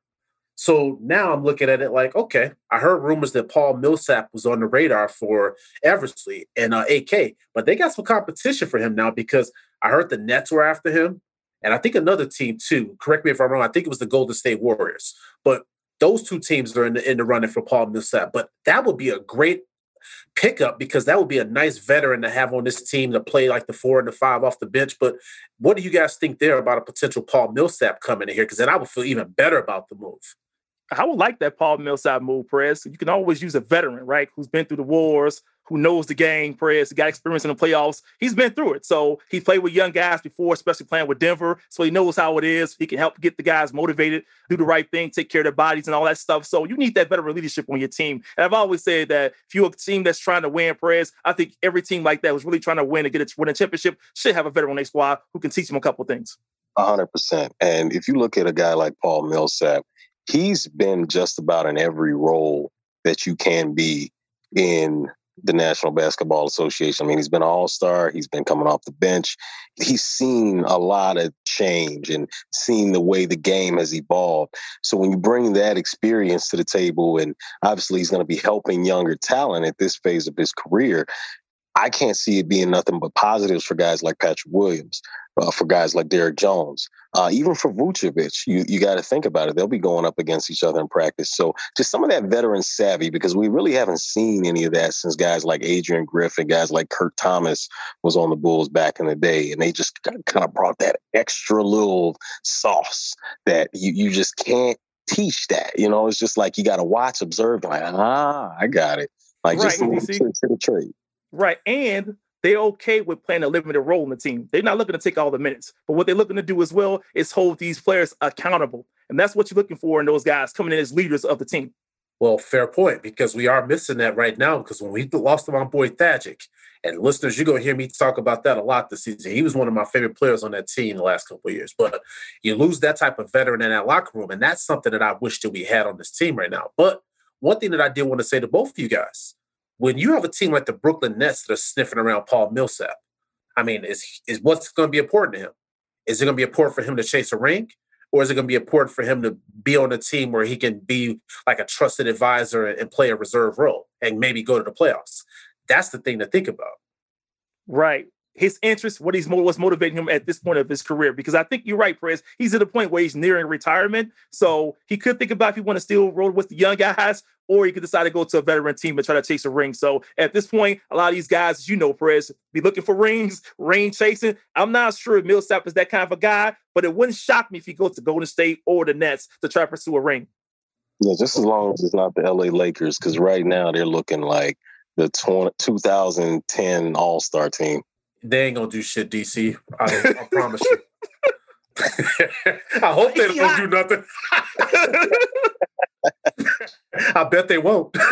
So now I'm looking at it like, okay, I heard rumors that Paul Millsap was on the radar for Eversley and uh, AK, but they got some competition for him now because I heard the Nets were after him, and I think another team too. Correct me if I'm wrong. I think it was the Golden State Warriors, but those two teams are in the in the running for Paul Millsap. But that would be a great pickup because that would be a nice veteran to have on this team to play like the four and the five off the bench. But what do you guys think there about a potential Paul Millsap coming in here? Because then I would feel even better about the move. I would like that Paul Millsap move, Press. You can always use a veteran, right? Who's been through the wars, who knows the game, Perez, got experience in the playoffs. He's been through it. So he played with young guys before, especially playing with Denver. So he knows how it is. He can help get the guys motivated, do the right thing, take care of their bodies and all that stuff. So you need that veteran leadership on your team. And I've always said that if you're a team that's trying to win, Perez, I think every team like that was really trying to win and get a, win a championship should have a veteran squad who can teach them a couple things. 100%. And if you look at a guy like Paul Millsap, he's been just about in every role that you can be in the National Basketball Association. I mean, he's been an all star, he's been coming off the bench. He's seen a lot of change and seen the way the game has evolved. So when you bring that experience to the table, and obviously he's going to be helping younger talent at this phase of his career, I can't see it being nothing but positives for guys like Patrick Williams, uh, for guys like Derrick Jones, uh, even for Vucevic. You you got to think about it; they'll be going up against each other in practice. So just some of that veteran savvy, because we really haven't seen any of that since guys like Adrian Griffin, guys like Kurt Thomas was on the Bulls back in the day, and they just kind of brought that extra little sauce that you you just can't teach that. You know, it's just like you got to watch, observe, like ah, I got it. Like right, just to the trade. Right. And they're okay with playing a limited role in the team. They're not looking to take all the minutes, but what they're looking to do as well is hold these players accountable. And that's what you're looking for in those guys coming in as leaders of the team. Well, fair point, because we are missing that right now. Because when we lost my boy Thagic, and listeners, you're gonna hear me talk about that a lot this season. He was one of my favorite players on that team the last couple of years. But you lose that type of veteran in that locker room, and that's something that I wish that we had on this team right now. But one thing that I did want to say to both of you guys, when you have a team like the Brooklyn Nets that are sniffing around Paul Millsap, I mean, is is what's going to be important to him? Is it going to be important for him to chase a ring? Or is it going to be important for him to be on a team where he can be like a trusted advisor and play a reserve role and maybe go to the playoffs? That's the thing to think about. Right. His interest, what he's what's motivating him at this point of his career. Because I think you're right, Prez. He's at a point where he's nearing retirement. So he could think about if he want to still roll with the young guys, or he could decide to go to a veteran team and try to chase a ring. So at this point, a lot of these guys, you know, Perez, be looking for rings, ring chasing. I'm not sure if Millsap is that kind of a guy, but it wouldn't shock me if he goes to Golden State or the Nets to try to pursue a ring. Yeah, just as long as it's not the LA Lakers, because right now they're looking like the 20, 2010 All Star team. They ain't gonna do shit, DC. I, I promise you. I hope they don't do nothing. I bet they won't.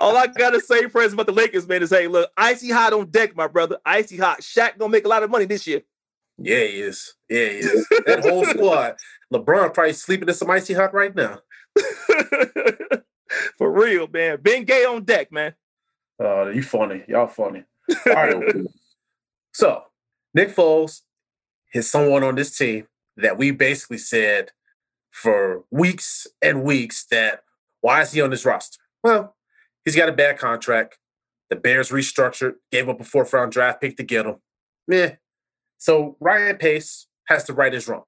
All I gotta say, friends, about the Lakers, man, is hey, look, icy hot on deck, my brother. Icy hot. Shaq gonna make a lot of money this year. Yeah, he is. Yeah, he is. that whole squad. LeBron probably sleeping in some icy hot right now. For real, man. Ben Gay on deck, man. Uh, you funny. Y'all funny. All right. so, Nick Foles is someone on this team that we basically said for weeks and weeks that why is he on this roster? Well, he's got a bad contract. The Bears restructured, gave up a fourth round draft pick to get him. Meh. So Ryan Pace has to right his wrong.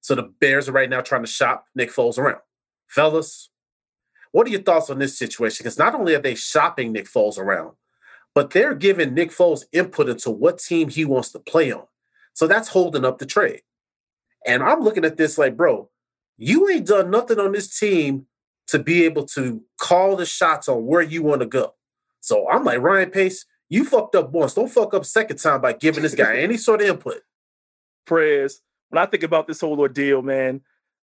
So the Bears are right now trying to shop Nick Foles around. Fellas, what are your thoughts on this situation? Because not only are they shopping Nick Foles around, but they're giving Nick Foles input into what team he wants to play on. So that's holding up the trade. And I'm looking at this like, bro, you ain't done nothing on this team to be able to call the shots on where you want to go. So I'm like, Ryan Pace, you fucked up once. Don't fuck up second time by giving this guy any sort of input. Prayers. When I think about this whole ordeal, man,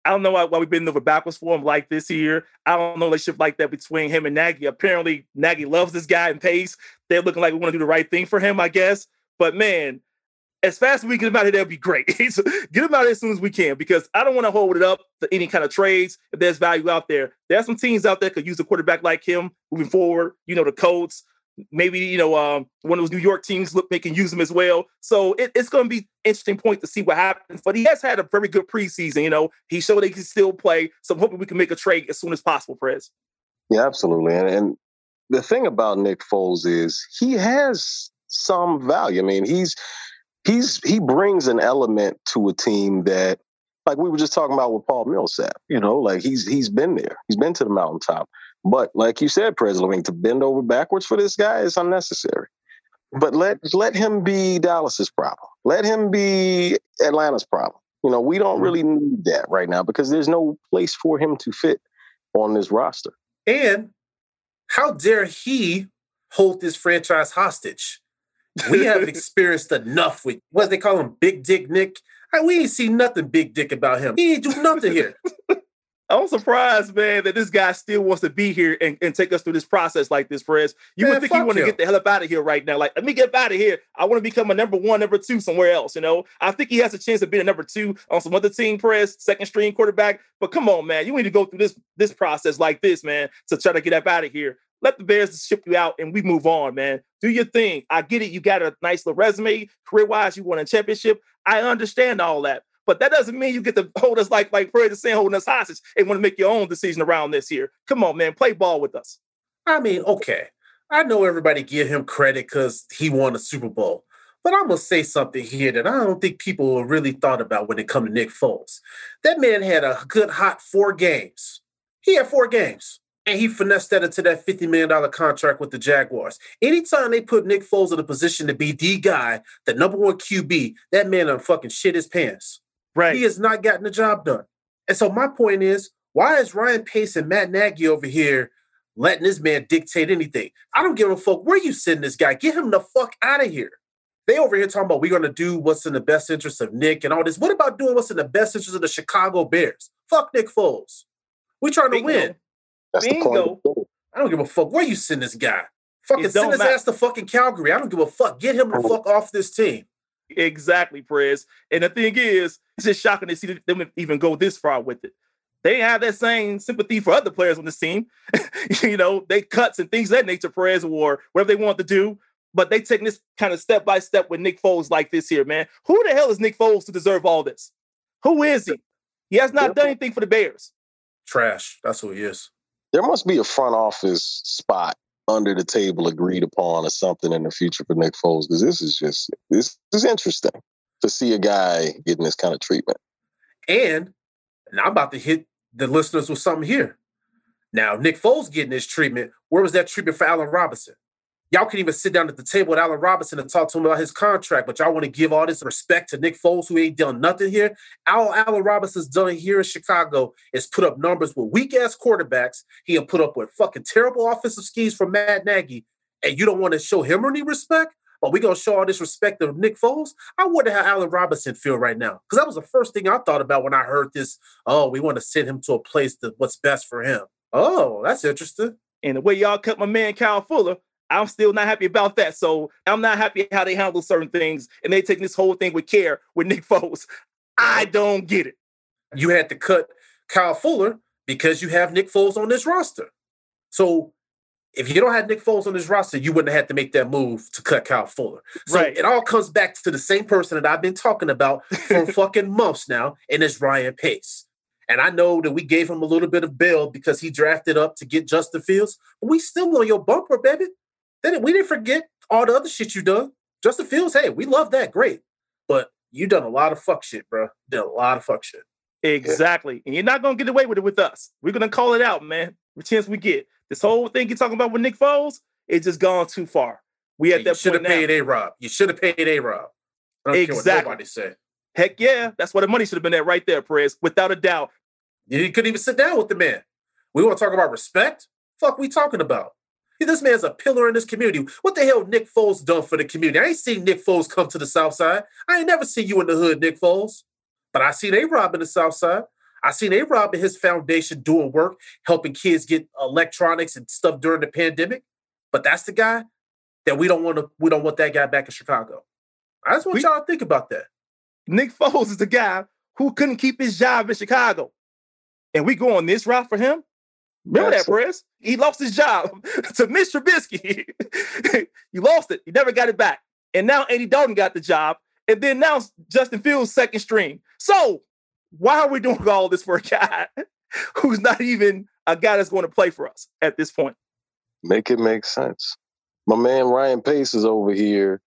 I don't know why, why we've been over backwards for him like this year. I don't know relationship like that between him and Nagy. Apparently, Nagy loves this guy and Pace. They're looking like we want to do the right thing for him, I guess. But man, as fast as we can get him out of there, that'd be great. so get him out as soon as we can because I don't want to hold it up to any kind of trades if there's value out there. There are some teams out there could use a quarterback like him moving forward. You know, the Colts, maybe you know um, one of those New York teams look they can use him as well. So it, it's going to be interesting point to see what happens. But he has had a very good preseason. You know, he showed he can still play. So I'm hoping we can make a trade as soon as possible, Prez. Yeah, absolutely. And, and the thing about Nick Foles is he has some value. I mean, he's he's he brings an element to a team that like we were just talking about with Paul Millsap, you know, like he's he's been there. He's been to the mountaintop. But like you said, President, to bend over backwards for this guy is unnecessary. But let let him be Dallas's problem. Let him be Atlanta's problem. You know, we don't really need that right now because there's no place for him to fit on this roster. And how dare he hold this franchise hostage? We have experienced enough with what they call him, Big Dick Nick. We ain't seen nothing big dick about him. He ain't do nothing here. I'm surprised, man, that this guy still wants to be here and, and take us through this process like this, Perez. You man, would think you want to get the hell up out of here right now. Like, let me get out of here. I want to become a number one, number two somewhere else. You know, I think he has a chance of being a number two on some other team, Perez, second string quarterback. But come on, man, you need to go through this this process like this, man, to try to get up out of here. Let the Bears ship you out and we move on, man. Do your thing. I get it. You got a nice little resume, career wise. You won a championship. I understand all that. But that doesn't mean you get to hold us like like Fred is saying, holding us hostage and want to make your own decision around this here. Come on, man, play ball with us. I mean, okay. I know everybody give him credit because he won a Super Bowl. But I'm gonna say something here that I don't think people really thought about when it come to Nick Foles. That man had a good hot four games. He had four games. And he finessed that into that $50 million contract with the Jaguars. Anytime they put Nick Foles in a position to be the guy, the number one QB, that man on fucking shit his pants. Right. He has not gotten the job done. And so my point is, why is Ryan Pace and Matt Nagy over here letting this man dictate anything. I don't give a fuck where you send this guy. Get him the fuck out of here. They over here talking about we're gonna do what's in the best interest of Nick and all this. What about doing what's in the best interest of the Chicago Bears? Fuck Nick Foles. We trying to win. That's Bingo. point. I don't give a fuck where you send this guy. Fucking It don't send his matter. ass to fucking Calgary. I don't give a fuck. Get him the fuck off this team. Exactly, Prez. And the thing is, it's just shocking to see them even go this far with it. They have that same sympathy for other players on this team. you know, they cuts and things of that nature, Perez, or whatever they want to do. But they taking this kind of step by step with Nick Foles like this here, man. Who the hell is Nick Foles to deserve all this? Who is he? He has not done anything for the Bears. Trash. That's who he is. There must be a front office spot under the table agreed upon or something in the future for Nick Foles because this is just this is interesting to see a guy getting this kind of treatment. And, and I'm about to hit the listeners with something here. Now, Nick Foles getting this treatment. Where was that treatment for Allen Robinson? Y'all can even sit down at the table with Allen Robinson and talk to him about his contract, but y'all want to give all this respect to Nick Foles, who ain't done nothing here. All Allen Robinson's done here in Chicago is put up numbers with weak ass quarterbacks. He put up with fucking terrible offensive schemes from Matt Nagy, and you don't want to show him any respect? But we gonna show all this respect to Nick Foles? I wonder how Allen Robinson feel right now, because that was the first thing I thought about when I heard this. Oh, we want to send him to a place that what's best for him. Oh, that's interesting. And the way y'all cut my man Kyle Fuller, I'm still not happy about that. So I'm not happy how they handle certain things, and they take this whole thing with care with Nick Foles. I don't get it. You had to cut Kyle Fuller because you have Nick Foles on this roster. So if you don't have Nick Foles on this roster, you wouldn't have had to make that move to cut Kyle Fuller. So Right. it all comes back to the same person that I've been talking about for fucking months now, and it's Ryan Pace. And I know that we gave him a little bit of bail because he drafted up to get Justin Fields, but we still on your bumper, baby. Then we didn't forget all the other shit you done. Justin Fields, hey, we love that, great. But you done a lot of fuck shit, bro. Did a lot of fuck shit. Exactly. And you're not gonna get away with it with us. We're gonna call it out, man. The chance we get. This whole thing you're talking about with Nick Foles, it's just gone too far. We at that You should have paid A Rob. You should have paid A Rob. Exactly. what nobody say. Heck yeah, that's where the money should have been at right there, Perez, without a doubt. You couldn't even sit down with the man. We want to talk about respect? Fuck, we talking about? This man's a pillar in this community. What the hell Nick Foles done for the community? I ain't seen Nick Foles come to the South Side. I ain't never seen you in the hood, Nick Foles. But I seen A Rob in the South Side. I seen A Rob and his foundation doing work, helping kids get electronics and stuff during the pandemic. But that's the guy that we don't want to. We don't want that guy back in Chicago. I just want We- y'all to think about that. Nick Foles is the guy who couldn't keep his job in Chicago. And we go on this route for him. Remember that, Perez? He lost his job to Mitch Trubisky. he lost it. He never got it back. And now Andy Dalton got the job. And then now Justin Fields second string. So why are we doing all this for a guy who's not even a guy that's going to play for us at this point? Make it make sense. My man Ryan Pace is over here.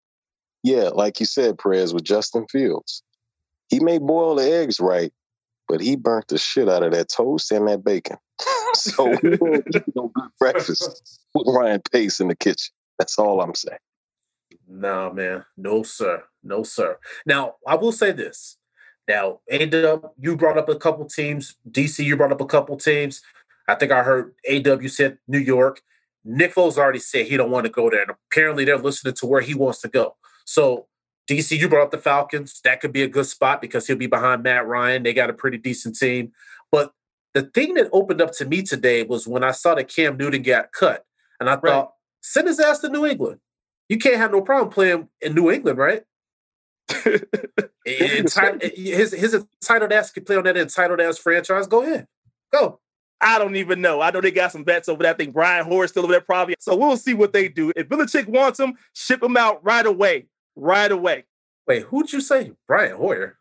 Yeah, like you said, Perez with Justin Fields. He may boil the eggs right, but he burnt the shit out of that toast and that bacon. so no good breakfast with Ryan Pace in the kitchen. That's all I'm saying. No, man. No, sir. No, sir. Now, I will say this. Now, up, you brought up a couple teams. DC, you brought up a couple teams. I think I heard AW said New York. Nick Foles already said he don't want to go there. And apparently they're listening to where he wants to go. So, DC, you brought up the Falcons. That could be a good spot because he'll be behind Matt Ryan. They got a pretty decent team. The thing that opened up to me today was when I saw that Cam Newton got cut. And I thought, send his ass to New England. You can't have no problem playing in New England, right? Entitled, eh, his his entitled ass could play on that entitled ass franchise. Go ahead, go. I don't even know. I know they got some vets over there. I think Brian Hoyer is still over there probably. So we'll see what they do. If Belichick wants him, ship him out right away. Right away. Wait, who'd you say? Brian Hoyer.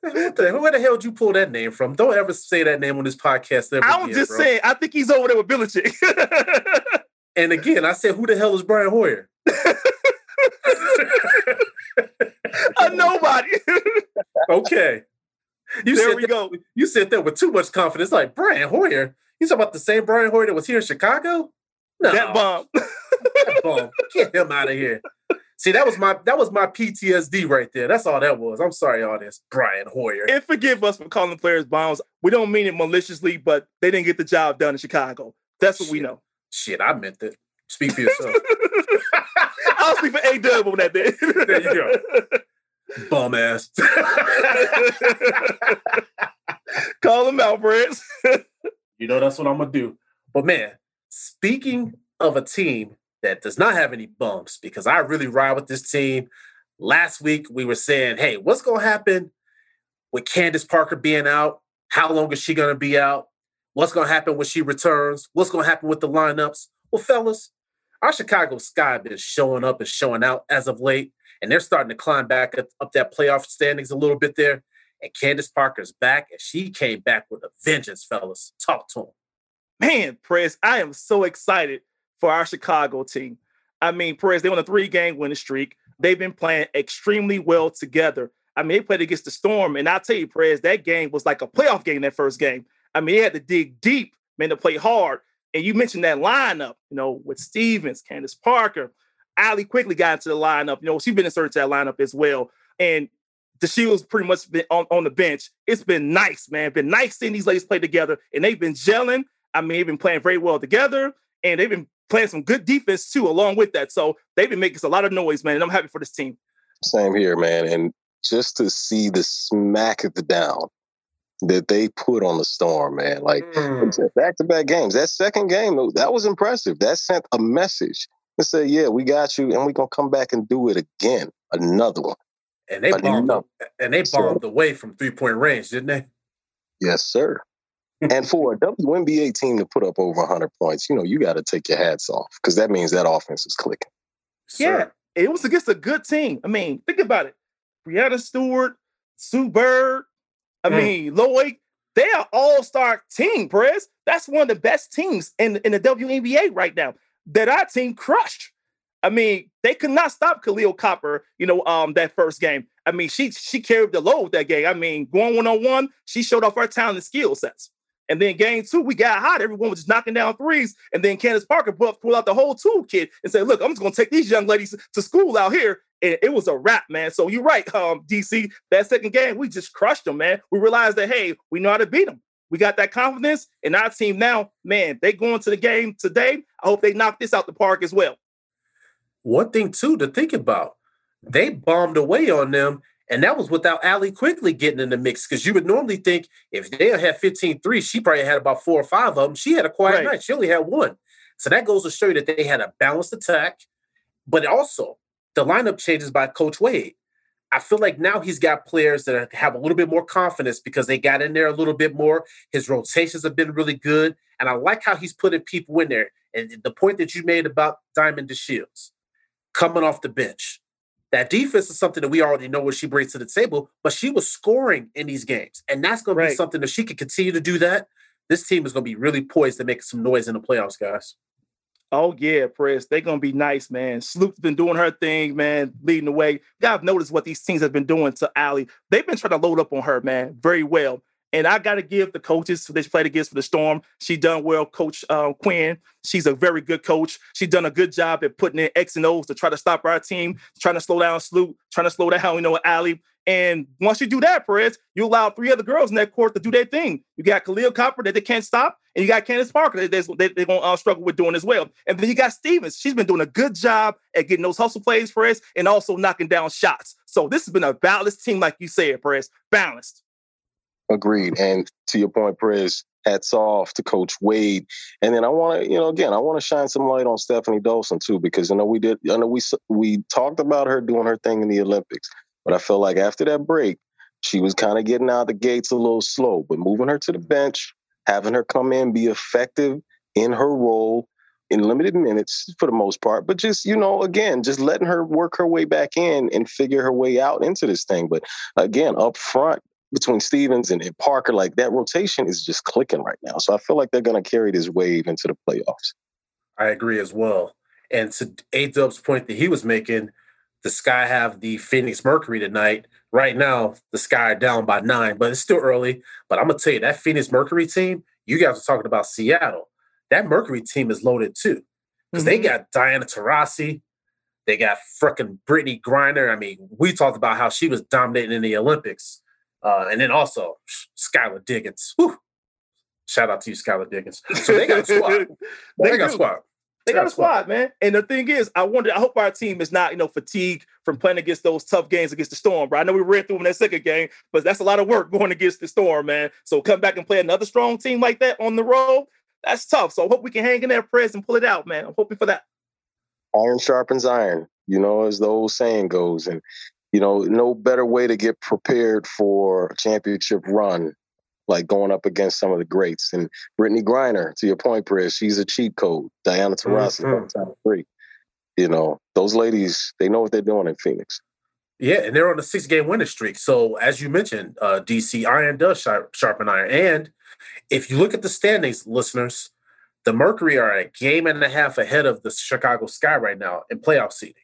What the, where the hell did you pull that name from? Don't ever say that name on this podcast. Ever I was again, just bro. saying, I think he's over there with Belichick. And again, I said, who the hell is Brian Hoyer? a nobody. okay. You there said we that, go. you said that with too much confidence. Like Brian Hoyer. You talking about the same Brian Hoyer that was here in Chicago? No, That bomb. that bum. Get him out of here. See, that was my that was my PTSD right there. That's all that was. I'm sorry, audience. Brian Hoyer. and forgive us for calling players bombs. We don't mean it maliciously, but they didn't get the job done in Chicago. That's what we know. Shit, I meant it. Speak for yourself. I'll speak for A Dub on that day. There you go. Bum ass. Call him out, Prince. You know that's what I'm gonna do. But man, speaking of a team that does not have any bumps, because I really ride with this team. Last week we were saying, hey, what's gonna happen with Candace Parker being out? How long is she gonna be out? What's gonna happen when she returns? What's gonna happen with the lineups? Well, fellas, our Chicago Sky been showing up and showing out as of late, and they're starting to climb back up, up that playoff standings a little bit there. And Candace Parker's back, and she came back with a vengeance, fellas. Talk to him. Man, Press, I am so excited for our Chicago team. I mean, Perez, they on a three game winning streak. They've been playing extremely well together. I mean, they played against the Storm, and I'll tell you, Perez, that game was like a playoff game that first game. I mean, they had to dig deep, man, to play hard. And you mentioned that lineup, you know, with Stevens, Candace Parker. Allie Quigley got into the lineup. You know, she's been inserted to that lineup as well. And DeShields pretty much been on, on the bench. It's been nice, man. Been nice seeing these ladies play together, and they've been gelling. I mean, they've been playing very well together, and they've been playing some good defense too, along with that. So they've been making a lot of noise, man. And I'm happy for this team. Same here, man. And just to see the smack of the down that they put on the storm, man. Like back to back games. That second game, that was impressive. That sent a message to say, yeah, we got you, and we're gonna come back and do it again. Another one. And they bombed and they So- bombed away from three point range, didn't they? Yes, sir. And for a WNBA team to put up over 100 points, you know, you got to take your hats off because that means that offense is clicking. Yeah, Sir. it was against a good team. I mean, think about it. Breanna Stewart, Sue Bird, I Mm. mean, Loyd, they are all-star team, Perez. That's one of the best teams in, in the WNBA right now that our team crushed. I mean, they could not stop Kahleah Copper, you know, um, that first game. I mean, she she carried the load that game. I mean, going one-on-one, she showed off her talent and skill sets. And then game two, we got hot. Everyone was just knocking down threes. And then Candace Parker pulled, out the whole toolkit and said, look, I'm just going to take these young ladies to school out here. And it was a wrap, man. So you're right, um, DC. That second game, we just crushed them, man. We realized that, hey, we know how to beat them. We got that confidence. And our team now, man, they going to the game today. I hope they knock this out the park as well. One thing too to think about, they bombed away on them, and that was without Allie Quigley getting in the mix. Because you would normally think if they had 15 threes, she probably had about four or five of them. She had a quiet Right. night. She only had one. So that goes to show you that they had a balanced attack, but also the lineup changes by Coach Wade. I feel like now he's got players that have a little bit more confidence because they got in there a little bit more. His rotations have been really good. And I like how he's putting people in there. And the point that you made about Diamond DeShields coming off the bench. That defense is something that we already know what she brings to the table, but she was scoring in these games. And that's going to be something that she can continue to do that. This team is going to be really poised to make some noise in the playoffs, guys. Oh yeah, Press. They're gonna be nice, man. Sloot's been doing her thing, man, leading the way. Y'all noticed what these teams have been doing to Allie. They've been trying to load up on her, man, very well. And I got to give the coaches that she played against for the Storm. She done well, Coach uh, Quinn. She's a very good coach. She done a good job at putting in X and O's to try to stop our team, trying to slow down Sloot, trying to slow down, you know, Allie. And once you do that, Perez, you allow three other girls in that court to do their thing. You got Kahleah Copper that they can't stop, and you got Candace Parker that they, they're going to uh, struggle with doing as well. And then you got Stevens. She's been doing a good job at getting those hustle plays, Perez, and also knocking down shots. So this has been a balanced team, like you said, Perez. Balanced. Agreed. And to your point, Prez, hats off to Coach Wade. And then I want to, you know, again, I want to shine some light on Stefanie Dolson too, because you know we did, I know we we talked about her doing her thing in the Olympics, but I felt like after that break, she was kind of getting out the gates a little slow. But moving her to the bench, having her come in, be effective in her role in limited minutes for the most part, but just you know, again, just letting her work her way back in and figure her way out into this thing. But again, up front between Stevens and, and Parker, like that rotation is just clicking right now. So I feel like they're going to carry this wave into the playoffs. I agree as well. And to A Dub's point that he was making, the Sky have the Phoenix Mercury tonight. Right now, the Sky are down by nine, but it's still early. But I'm gonna tell you that Phoenix Mercury team. You guys are talking about Seattle. That Mercury team is loaded too because they Mhm. got Diana Taurasi, they got frickin' Brittney Griner. I mean, we talked about how she was dominating in the Olympics, uh, and then also Skylar Diggins. Whew, Shout out to you, Skylar Diggins. So they got a squad. They they, got a do. squad. They got a squad, man. And the thing is, I wonder, I hope our team is not, you know, fatigued from playing against those tough games against the Storm, bro. I know we ran through them in that second game, but that's a lot of work going against the Storm, man. So come back and play another strong team like that on the road, that's tough. So I hope we can hang in there, press, and pull it out, man. I'm hoping for that. iron sharpens iron, you know, as the old saying goes. And, you know, no better way to get prepared for a championship run, like going up against some of the greats. And Brittney Griner, to your point, Chris, she's a cheat code. Diana Taurasi, Mhm. top three. You know, those ladies, they know what they're doing in Phoenix. Yeah, and they're on a six game winning streak. So, as you mentioned, uh, DC, iron does sharp, sharpen iron. And if you look at the standings, listeners, the Mercury are a game and a half ahead of the Chicago Sky right now in playoff seeding.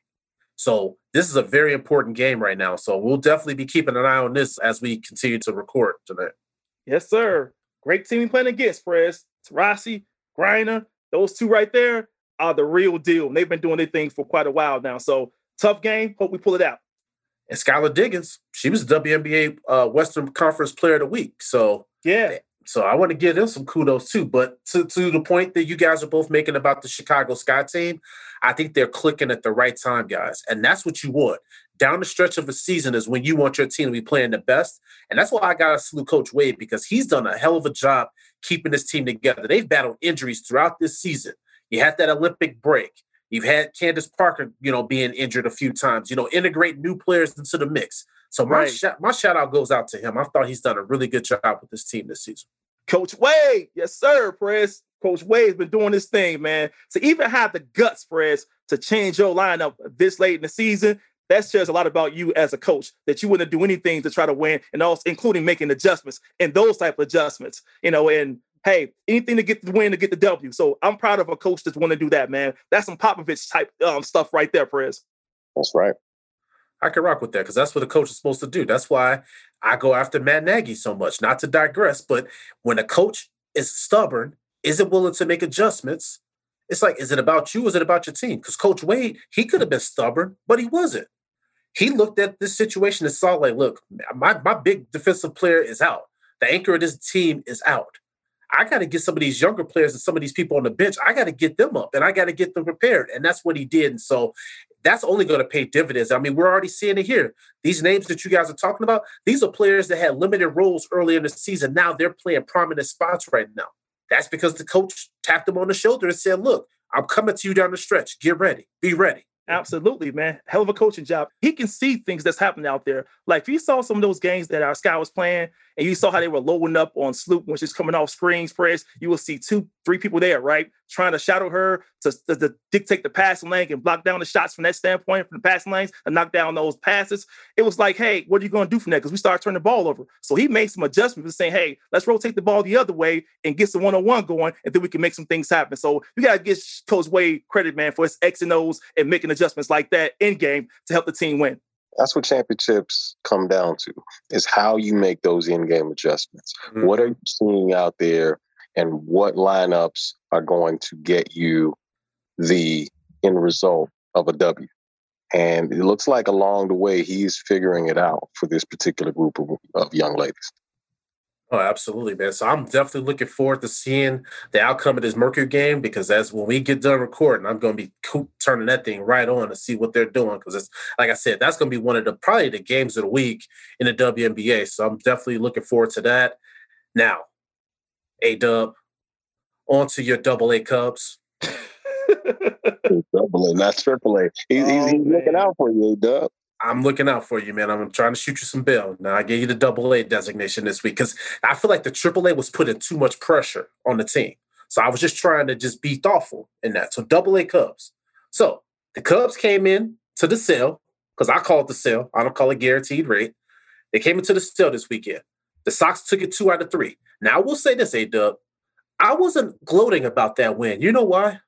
So, this is a very important game right now. So, we'll definitely be keeping an eye on this as we continue to record tonight. Yes, sir. Great team playing against Prez, Taurasi, Griner. Those two right there are the real deal. And they've been doing their thing for quite a while now. So tough game. Hope we pull it out. And Skylar Diggins, she was WNBA uh, Western Conference Player of the Week. So, Yeah. So I want to give them some kudos too. But to, to the point that you guys are both making about the Chicago Sky team, I think they're clicking at the right time, guys. And that's what you want. Down the stretch of a season is when you want your team to be playing the best. And that's why I got to salute Coach Wade because he's done a hell of a job keeping this team together. They've battled injuries throughout this season. You had that Olympic break. You've had Candace Parker, you know, being injured a few times. You know, integrate new players into the mix. So my Right. shout, my shout out goes out to him. I thought he's done a really good job with this team this season. Coach Wade. Yes, sir, Prez. Coach Wade's been doing this thing, man. To even have the guts, Prez, to change your lineup this late in the season, that says a lot about you as a coach, that you wouldn't do anything to try to win, and also including making adjustments and those type of adjustments, you know, and hey, anything to get the win to get the W. So I'm proud of a coach that's want to do that, man. That's some Popovich type um, stuff right there, Prez. That's right. I can rock with that because that's what a coach is supposed to do. That's why I go after Matt Nagy so much. Not to digress, but when a coach is stubborn, isn't willing to make adjustments, it's like, is it about you? Is it about your team? Because Coach Wade, he could have been stubborn, but he wasn't. He looked at this situation and saw, like, look, my, my big defensive player is out. The anchor of this team is out. I got to get some of these younger players and some of these people on the bench. I got to get them up and I got to get them prepared. And that's what he did. And so that's only going to pay dividends. I mean, we're already seeing it here. These names that you guys are talking about, these are players that had limited roles early in the season. Now they're playing prominent spots right now. That's because the coach tapped him on the shoulder and said, Look, I'm coming to you down the stretch. Get ready. Be ready. Absolutely, man. Hell of a coaching job. He can see things that's happening out there. Like if saw some of those games that our Sky was playing and you saw how they were loading up on Sloot when she's coming off screens press, you will see two, three people there, right? Trying to shadow her to, to, to dictate the passing lane and block down the shots from that standpoint, from the passing lanes and knock down those passes. It was like, hey, what are you going to do from that? Because we started turning the ball over. So he made some adjustments and saying, hey, let's rotate the ball the other way and get some one-on-one going, and then we can make some things happen. So you got to give Coach Wade credit, man, for his X and O's and making adjustments like that in game to help the team win. That's what championships come down to is how you make those in-game adjustments. Mm-hmm. What are you seeing out there and what lineups are going to get you the end result of a W? And it looks like along the way he's figuring it out for this particular group of, of young ladies. Oh, absolutely, man. So I'm definitely looking forward to seeing the outcome of this Mercury game because that's when we get done recording. I'm going to be turning that thing right on to see what they're doing because it's like I said, that's going to be one of the probably the games of the week in the WNBA. So I'm definitely looking forward to that. Now, A Dub, on to your double A Cubs. Double A, not triple A. He's, he's, Oh, he's looking out for you, Dub. I'm looking out for you, man. I'm trying to shoot you some bail. Now I gave you the double A designation this week because I feel like the triple A was putting too much pressure on the team. So I was just trying to just be thoughtful in that. So double A Cubs. So the Cubs came in to the Cell because I call it the Cell. I don't call it guaranteed rate. They came into the sale this weekend. The Sox took it two out of three. Now I will say this, A Dub. I wasn't gloating about that win. You know why?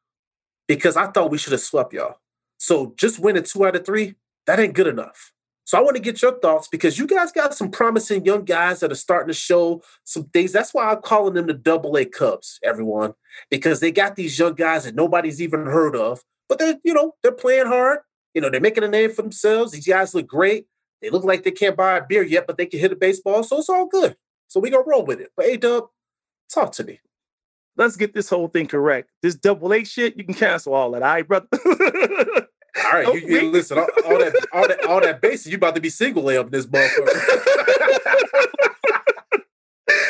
Because I thought we should have swept y'all. So just winning two out of three, that ain't good enough. So I want to get your thoughts because you guys got some promising young guys that are starting to show some things. That's why I'm calling them the double A Cubs, everyone, because they got these young guys that nobody's even heard of, but they're, you know, they're playing hard. You know, they're making a name for themselves. These guys look great. They look like they can't buy a beer yet, but they can hit a baseball. So it's all good. So we gonna roll with it. But A Dub, talk to me. let's get this whole thing correct. This double A shit, you can cancel all that, all right, brother? All right, oh, you, you listen. All, all that, all that, all that bass. You about to be single A up in this motherfucker.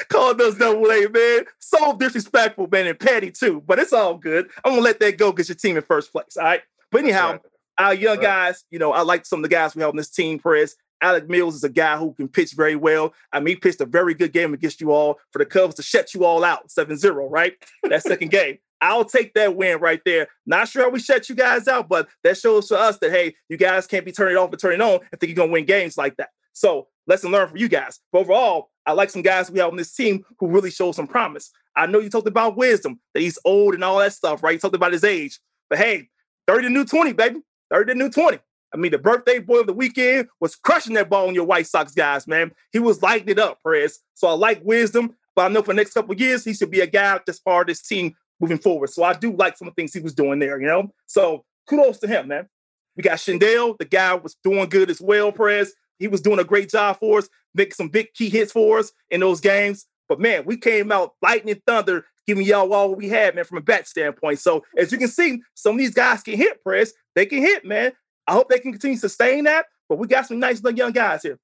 Calling us double A, man. So disrespectful, man, and petty too. But it's all good. I'm gonna let that go because your team in first place. All right. But anyhow, right. our young Right. guys, you know, I like some of the guys we have on this team, Press. Alec Mills is a guy who can pitch very well. I mean, he pitched a very good game against you all for the Cubs to shut you all out 7-0, right? That second game. I'll take that win right there. Not sure how we shut you guys out, but that shows to us that hey, you guys can't be turning off and turning on and think you're gonna win games like that. So lesson learned for you guys. But overall, I like some guys we have on this team who really show some promise. I know you talked about wisdom, that he's old and all that stuff, right? You talked about his age. But hey, 30 to new 20, baby. 30 to new 20. I mean, the birthday boy of the weekend was crushing that ball on your White Sox guys, man. He was lighting it up, Perez. So I like wisdom, but I know for the next couple years, he should be a guy that's part of this team moving forward. So I do like some of the things he was doing there, you know? So kudos to him, man. We got Schwindel, the guy was doing good as well, Perez. He was doing a great job for us, making some big key hits for us in those games. But man, we came out lightning thunder, giving y'all all we had, man, from a bat standpoint. So as you can see, some of these guys can hit, Perez. They can hit, man. I hope they can continue to sustain that. But we got some nice young guys here.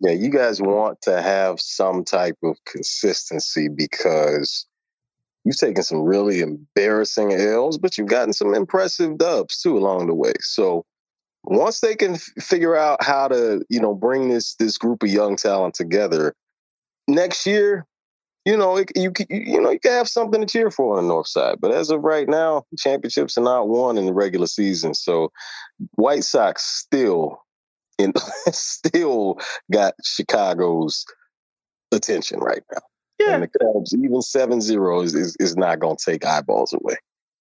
Yeah, you guys want to have some type of consistency because you've taken some really embarrassing L's, but you've gotten some impressive dubs too along the way. So once they can f- figure out how to, you know, bring this this group of young talent together next year, you know, it, you you know you can have something to cheer for on the north side. But as of right now, championships are not won in the regular season. So White Sox still in still got Chicago's attention right now. Yeah, And the Cubs, even 7-0 is, is, is not going to take eyeballs away.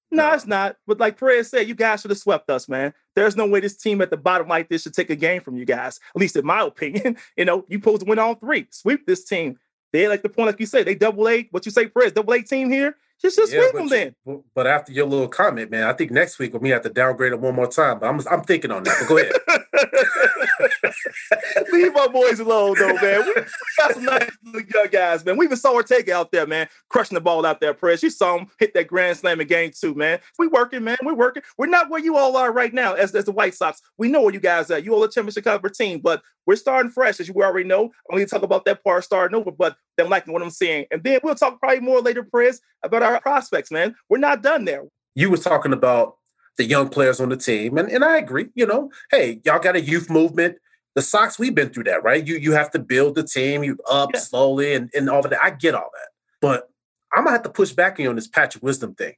No, it's not. But like Perez said, you guys should have swept us, man. There's no way this team at the bottom like this should take a game from you guys. At least in my opinion. you know, you supposed to win all three. Sweep this team. They like the point, like you say, they double A. What you say, Perez, double A team here. Just, just Yeah, sweep them then. but- But after your little comment, man, I think next week we may have to downgrade it one more time. But I'm I'm thinking on that. But go ahead. Leave our boys alone, though, man. We got some nice young guys, man. We even saw Ortega out there, man, crushing the ball out there, Perez. You saw him hit that grand slam in game two, man. We working, man. We're working. We're not where you all are right now as, as the White Sox. We know where you guys are. You all a championship caliber team, but we're starting fresh, as you already know. I only talk about that part starting over, but them liking what I'm seeing. And then we'll talk probably more later, Perez, about our prospects, man. We're not done there. you was talking about the young players on the team, and, and I agree. You know, hey, y'all got a youth movement. The Sox, we've been through that, right? You you have to build the team, you up Yeah. slowly, and, and all of that. I get all that, but I'm gonna have to push back on you on this Patrick Wisdom thing.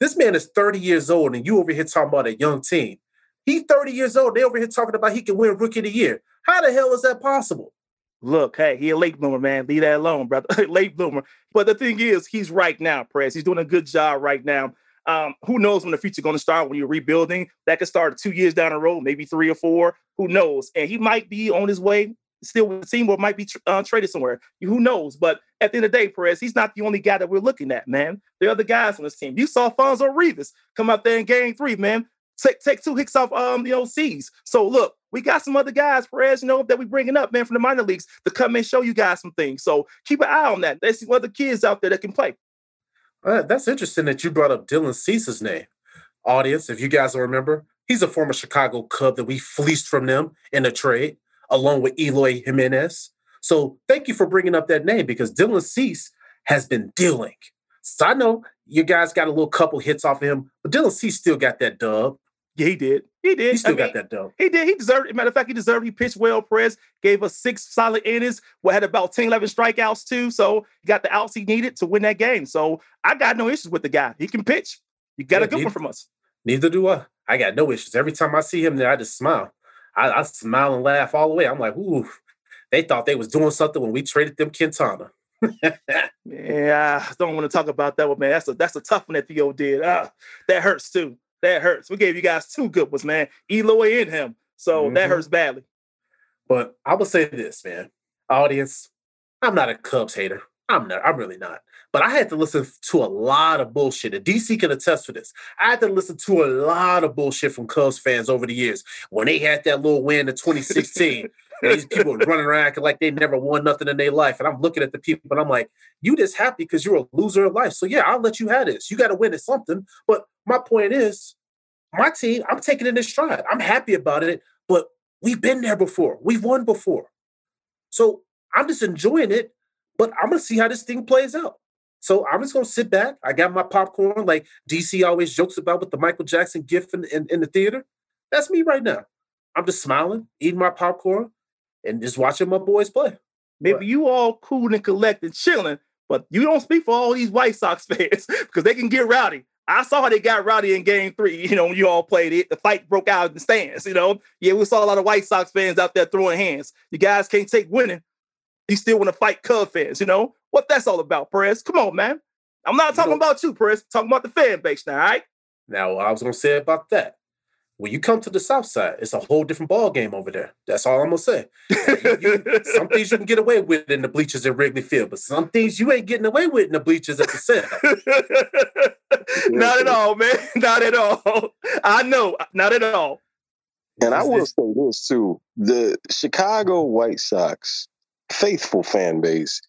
This man is 30 years old, and you over here talking about a young team. He's 30 years old. They over here talking about he can win Rookie of the Year. How the hell is that possible? Look, hey, he a late bloomer, man. Leave that alone, brother. late bloomer. But the thing is, he's right now, Press. He's doing a good job right now. Um, who knows when the future's going to start when you're rebuilding? That could start two years down the road, maybe three or four. Who knows? And he might be on his way still with the team or might be uh, traded somewhere. Who knows? But at the end of the day, Perez, he's not the only guy that we're looking at, man. There are other guys on this team. You saw Fonzo Rivas come out there in game three, man. Take take two hits off um the OCs. So look, we got some other guys, Perez, you know, that we bringing up, man, from the minor leagues to come and show you guys some things. So keep an eye on that. There's some other kids out there that can play. Uh, that's interesting that you brought up Dylan Cease's name. Audience, if you guys remember, he's a former Chicago Cub that we fleeced from them in a trade, along with Eloy Jimenez. So thank you for bringing up that name because Dylan Cease has been dealing. So I know you guys got a little couple hits off of him, but Dylan Cease still got that dub. Yeah, he did. He did. He still I got that though. He did. He deserved it. Matter of fact, he deserved. He pitched well. Perez gave us six solid innings. We had about 10, 11 strikeouts too. So he got the outs he needed to win that game. So I got no issues with the guy. He can pitch. You got Yeah, a good he- one from us. Neither do I. I got no issues. Every time I see him there, I just smile. I, I smile and laugh all the way. I'm like, ooh, they thought they was doing something when we traded them Quintana. Yeah, I don't want to talk about that one, man. That's a that's a tough one that Theo did. Ah, that hurts too. That hurts. We gave you guys two good ones, man. Eloy and him. So that Mhm. hurts badly. But I will say this, man. Audience, I'm not a Cubs hater. I'm not, I'm really not. But I had to listen to a lot of bullshit. And DC can attest for this. I had to listen to a lot of bullshit from Cubs fans over the years. When they had that little win in 2016, And these people running around acting like they never won nothing in their life. And I'm looking at the people and I'm like, you just happy because you're a loser of life. So yeah, I'll let you have this. You got to win at something. But my point is, my team, I'm taking it in stride. I'm happy about it, but we've been there before. We've won before. So I'm just enjoying it, but I'm gonna see how this thing plays out. So I'm just gonna sit back. I got my popcorn, like DC always jokes about with the Michael Jackson gift in, in, in the theater. That's me right now. I'm just smiling, eating my popcorn, and just watching my boys play. Maybe you all cool and collected, chilling, but you don't speak for all these White Sox fans because they can get rowdy. I saw how they got rowdy in game three. You know, when you all played it, the fight broke out in the stands. You know, yeah, we saw a lot of White Sox fans out there throwing hands. You guys can't take winning. You still want to fight Cub fans. You know what that's all about, Perez? Come on, man. I'm not talking know, about you, Perez. I'm talking about the fan base now. All right. Now, I was gonna say about that when you come to the South Side, it's a whole different ball game over there. That's all I'm gonna say. You, you, some things you can get away with in the bleachers at Wrigley Field, but some things you ain't getting away with in the bleachers at the center. not at all, man. Not at all. I know. Not at all. And I will say this too: the Chicago White Sox faithful fan base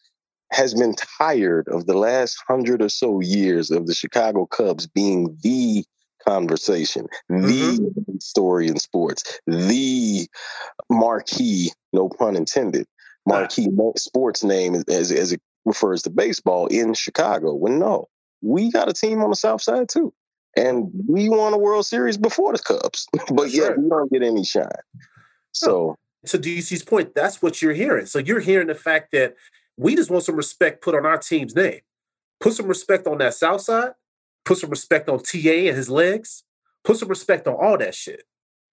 has been tired of the last hundred or so years of the Chicago Cubs being the conversation, mm-hmm. the story in sports, the marquee, no pun intended, marquee ah. sports name as, as it refers to baseball in Chicago. When no, we got a team on the South Side too. And we won a World Series before the Cubs, but yeah, right. we don't get any shine. So, to DC's point, that's what you're hearing. So, you're hearing the fact that we just want some respect put on our team's name. Put some respect on that South Side Put some respect on TA and his legs. Put some respect on all that shit.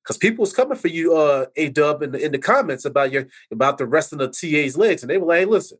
Cause people was coming for you, uh, A Dub, in the in the comments about your about the rest of the TA's legs, and they were like, "Hey, listen,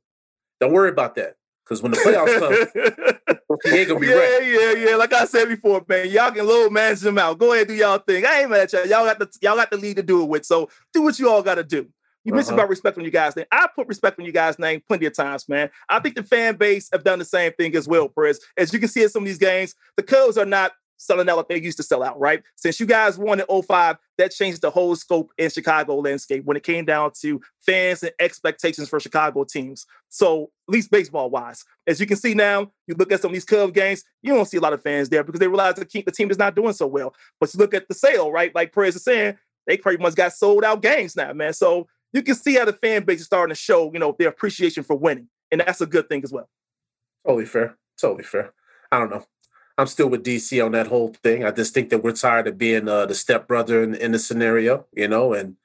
don't worry about that." Because when the playoffs come, ain't gonna be yeah, ready. Yeah, yeah, Like I said before, man, y'all can low manage them out. Go ahead, do y'all thing. I ain't mad at y'all. Y'all got the y'all got the lead to do it with. So do what you all got to do. You uh-huh. mentioned about respect on you guys' name. I put respect on you guys' name plenty of times, man. I think the fan base have done the same thing as well, Perez. As you can see in some of these games, the Cubs are not selling out like they used to sell out, right? Since you guys won in 05, that changed the whole scope in Chicago landscape when it came down to fans and expectations for Chicago teams. So, at least baseball wise, as you can see now, you look at some of these Cubs games, you don't see a lot of fans there because they realize the, the team is not doing so well. But you look at the sale, right? Like Perez is saying, they pretty much got sold out games now, man. So you can see how the fan base is starting to show, you know, their appreciation for winning. And that's a good thing as well. Totally fair. Totally fair. I don't know. I'm still with DC on that whole thing. I just think that we're tired of being uh, the stepbrother in, in the scenario, you know, and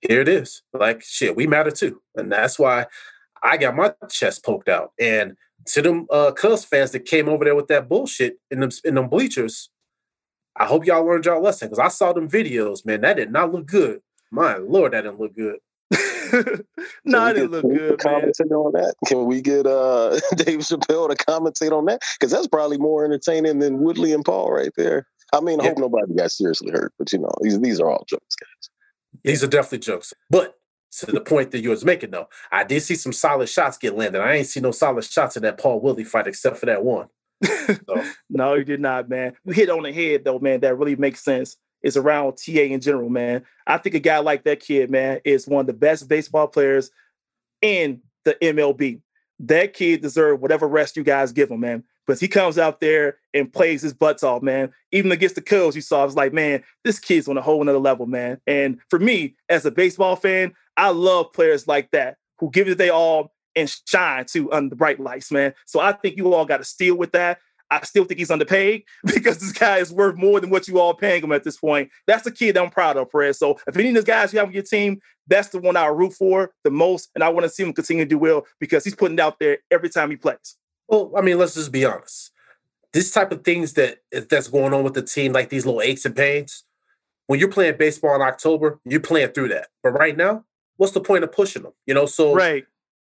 here it is. Like, shit, we matter too. And that's why I got my chest poked out. And to them uh, Cubs fans that came over there with that bullshit in them, in them bleachers, I hope y'all learned y'all lesson because I saw them videos, man. That did not look good. My lord, that didn't look good. No, it didn't look good. Commentate man. on that. Can we get uh Dave Chappelle to commentate on that? Because that's probably more entertaining than Woodley and Paul right there. I mean, I yeah. hope nobody got seriously hurt, but you know, these these are all jokes, guys. These are definitely jokes. But to the point that you was making, though, I did see some solid shots get landed. I ain't see no solid shots in that Paul Woodley fight except for that one. So. no, you did not, man. You hit on the head though, man. That really makes sense is around TA in general, man. I think a guy like that kid, man, is one of the best baseball players in the MLB. That kid deserves whatever rest you guys give him, man. Because he comes out there and plays his butts off, man. Even against the Cubs, you saw, I was like, man, this kid's on a whole nother level, man. And for me, as a baseball fan, I love players like that who give it they all and shine too under the bright lights, man. So I think you all got to steal with that. I still think he's underpaid because this guy is worth more than what you all paying him at this point. That's the kid that I'm proud of, Perez. So if any of those guys you have on your team, that's the one I root for the most, and I want to see him continue to do well because he's putting it out there every time he plays. Well, I mean, let's just be honest. This type of things that that's going on with the team, like these little aches and pains, when you're playing baseball in October, you're playing through that. But right now, what's the point of pushing them? You know, so right.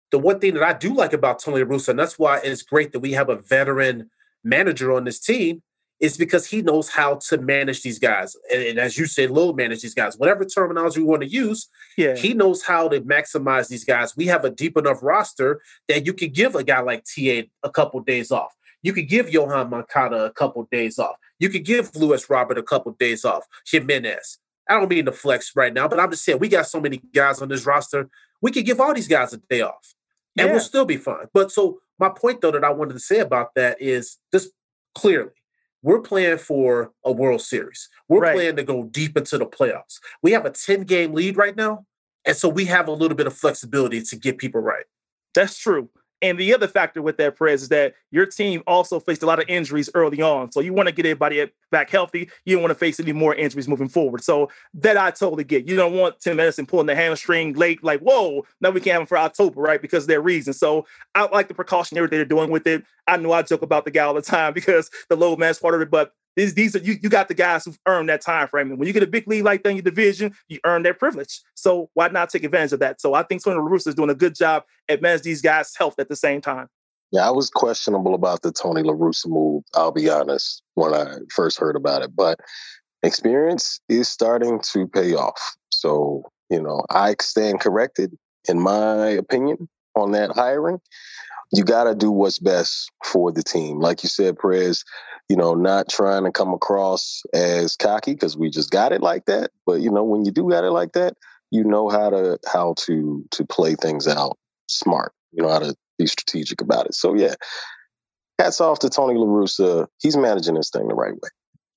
The one thing that I do like about Tony Russo, and that's why it's great that we have a veteran manager on this team is because he knows how to manage these guys. And, and, as you said, load manage these guys. Whatever terminology we want to use, yeah. he knows how to maximize these guys. We have a deep enough roster that you could give a guy like TA a couple days off. You could give Yoán Moncada a couple days off. You could give Luis Robert a couple days off. Jimenez. I don't mean to flex right now, but I'm just saying we got so many guys on this roster. We could give all these guys a day off, and Yeah. we'll still be fine. But so my point though that I wanted to say about that is just clearly we're playing for a World Series. We're Right. playing to go deep into the playoffs. We have a 10 game lead right now. And so we have a little bit of flexibility to get people right. That's true. And the other factor with that, Prez, is that your team also faced a lot of injuries early on. So you want to get everybody back healthy. You don't want to face any more injuries moving forward. So that I totally get. You don't want Tim Anderson pulling the hamstring late, like, whoa, now we can't have him for October, right? Because of their reason. So I like the precautionary they're doing with it. I know I joke about the guy all the time because the low man's part of it, but these, these are you, you got the guys who've earned that time frame. And when you get a big lead like that in your division, you earn that privilege. So why not take advantage of that? So I think Tony La Russa is doing a good job at managing these guys' health at the same time. Yeah, I was questionable about the Tony La Russa move, I'll be honest, when I first heard about it. But experience is starting to pay off. So, you know, I stand corrected in my opinion on that hiring. You got to do what's best for the team. Like you said, Perez, you know, not trying to come across as cocky because we just got it like that. But, you know, when you do got it like that, you know how to how to to play things out smart. You know how to be strategic about it. So yeah, hats off to Tony La Russa. He's managing this thing the right way.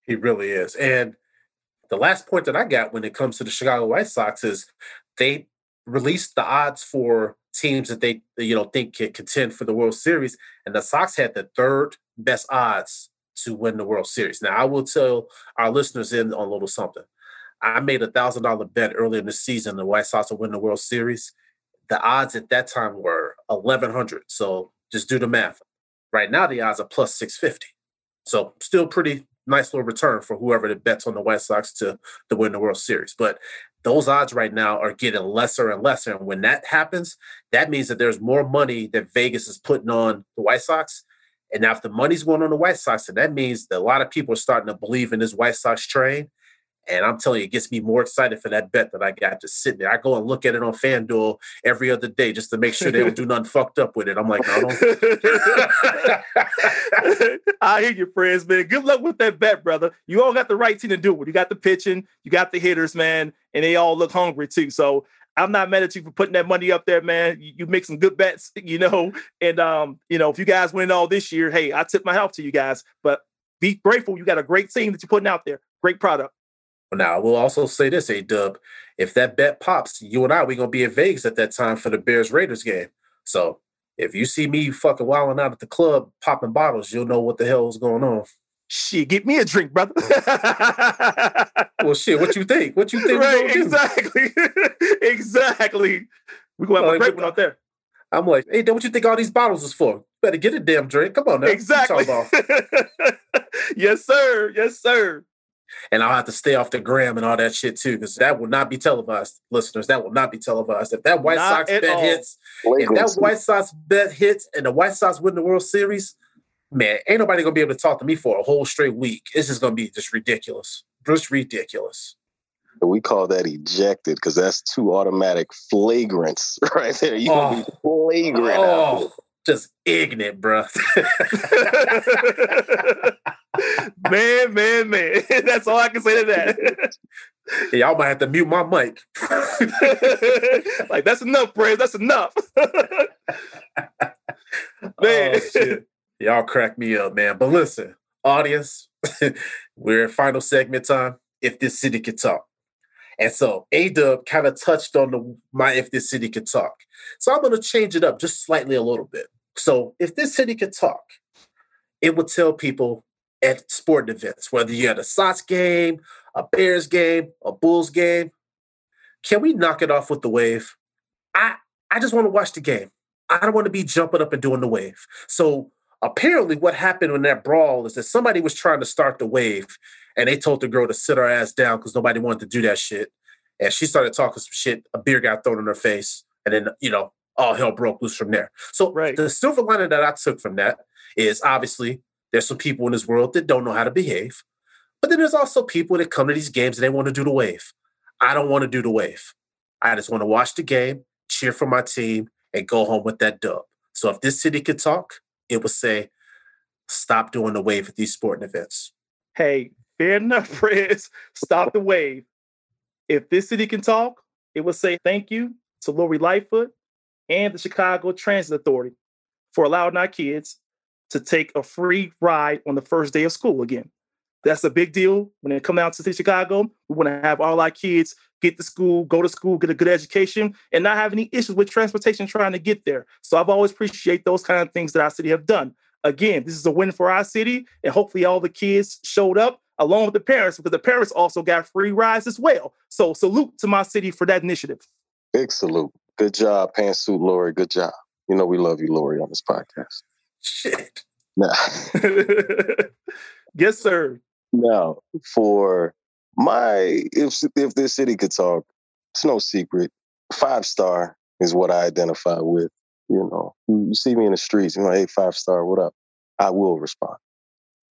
He really is. And the last point that I got when it comes to the Chicago White Sox is they released the odds for teams that they you know think can contend for the World Series, and the Sox had the third best odds to win the World Series. Now I will tell our listeners in on a little something. I made a thousand dollar bet earlier in the season the White Sox will win the World Series. The odds at that time were eleven hundred. So just do the math. Right now the odds are plus six fifty. So still pretty nice little return for whoever that bets on the White Sox to to win the World Series. But those odds right now are getting lesser and lesser. And when that happens, that means that there's more money that Vegas is putting on the White Sox. And now if the money's going on the White Sox, then that means that a lot of people are starting to believe in this White Sox train. And I'm telling you, it gets me more excited for that bet that I got just sitting there. I go and look at it on FanDuel every other day just to make sure they don't do nothing fucked up with it. I'm like, no, don't. I hear you, friends, man. Good luck with that bet, brother. You all got the right team to do it. You got the pitching, you got the hitters, man, and they all look hungry too. So I'm not mad at you for putting that money up there, man. You, you make some good bets, you know. And um, you know, if you guys win all this year, hey, I tip my help to you guys. But be grateful. You got a great team that you're putting out there. Great product. Now, I will also say this, A Dub. If that bet pops, you and I, we're going to be in Vegas at that time for the Bears Raiders game. So if you see me fucking wilding out at the club popping bottles, you'll know what the hell is going on. Shit, get me a drink, brother. Well, shit, what you think? What you think? we right, exactly. exactly. We're gonna have Well, a great one out there. I'm like, hey, then what you think all these bottles is for? Better get a damn drink. Come on now. Exactly. talking yes, sir. Yes, sir. And I'll have to stay off the gram and all that shit too, because that will not be televised, listeners. That will not be televised. If that White Not Sox bet all. hits, if that White Sox bet hits and the White Sox win the World Series, man, ain't nobody gonna be able to talk to me for a whole straight week. It's just gonna be just ridiculous. Just ridiculous. We call that ejected because that's two automatic flagrants right there. You gonna be oh. flagrant. out. Oh, just ignorant, bro. man, man, man. That's all I can say to that. Y'all might have to mute my mic. like that's enough, praise. That's enough. man. Oh, shit. Y'all crack me up, man. But listen, audience, we're in final segment time. If this city could talk. And so A Dub kind of touched on the my if this city could talk. So I'm gonna change it up just slightly a little bit. So if this city could talk, it would tell people at sporting events, whether you're at a Sox game, a Bears game, a Bulls game, can we knock it off with the wave? I I just want to watch the game. I don't want to be jumping up and doing the wave. So apparently, what happened in that brawl is that somebody was trying to start the wave, and they told the girl to sit her ass down because nobody wanted to do that shit. And she started talking some shit. A beer got thrown in her face, and then you know all hell broke loose from there. So Right. the silver lining that I took from that is obviously there's some people in this world that don't know how to behave, but then there's also people that come to these games and they want to do the wave. I don't want to do the wave. I just want to watch the game, cheer for my team, and go home with that dub. So if this city could talk, it would say, stop doing the wave at these sporting events. hey, fair enough, friends. Stop the wave. if this city can talk, it would say thank you to Lori Lightfoot and the Chicago Transit Authority for allowing our kids to take a free ride on the first day of school again. That's a big deal when they come out to Chicago. We want to have all our kids get to school, go to school, get a good education, and not have any issues with transportation trying to get there. So I've always appreciate those kind of things that our city have done. Again, this is a win for our city, and hopefully all the kids showed up along with the parents because the parents also got free rides as well. So salute to my city for that initiative. Big salute. Good job, Pantsuit Lori. Good job. You know we love you, Lori, on this podcast. Shit. Now, yes, sir. Now for my if if this city could talk, it's no secret. Five star is what I identify with. You know, you, see me in the streets, you know, hey, five star, what up? I will respond.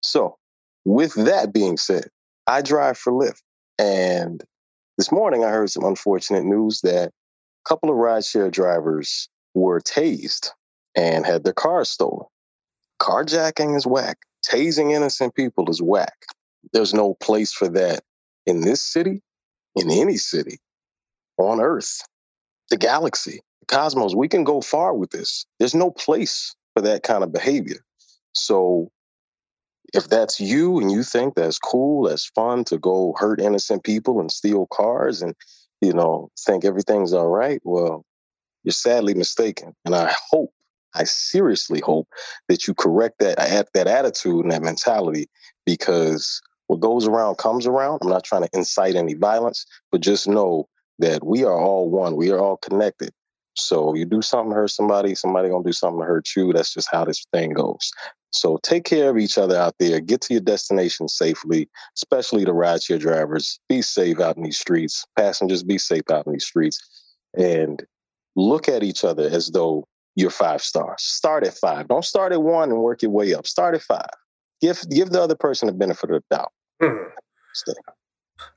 So, with that being said, I drive for Lyft. And this morning I heard some unfortunate news that a couple of rideshare drivers were tased and had their cars stolen. Carjacking is whack. Tasing innocent people is whack. There's no place for that in this city, in any city, on Earth, the galaxy, the cosmos. We can go far with this. There's no place for that kind of behavior. So if that's you and you think that's cool, that's fun to go hurt innocent people and steal cars and, you know, think everything's all right, well, you're sadly mistaken. And I hope, I seriously hope that you correct that that attitude and that mentality because what goes around comes around. I'm not trying to incite any violence, but just know that we are all one. We are all connected. So you do something to hurt somebody, somebody gonna do something to hurt you. That's just how this thing goes. So take care of each other out there. Get to your destination safely, especially the rideshare drivers. Be safe out in these streets. Passengers, be safe out in these streets. And look at each other as though you're five stars. Start at five. Don't start at one and work your way up. Start at five. Give give the other person the benefit of the doubt. Hmm.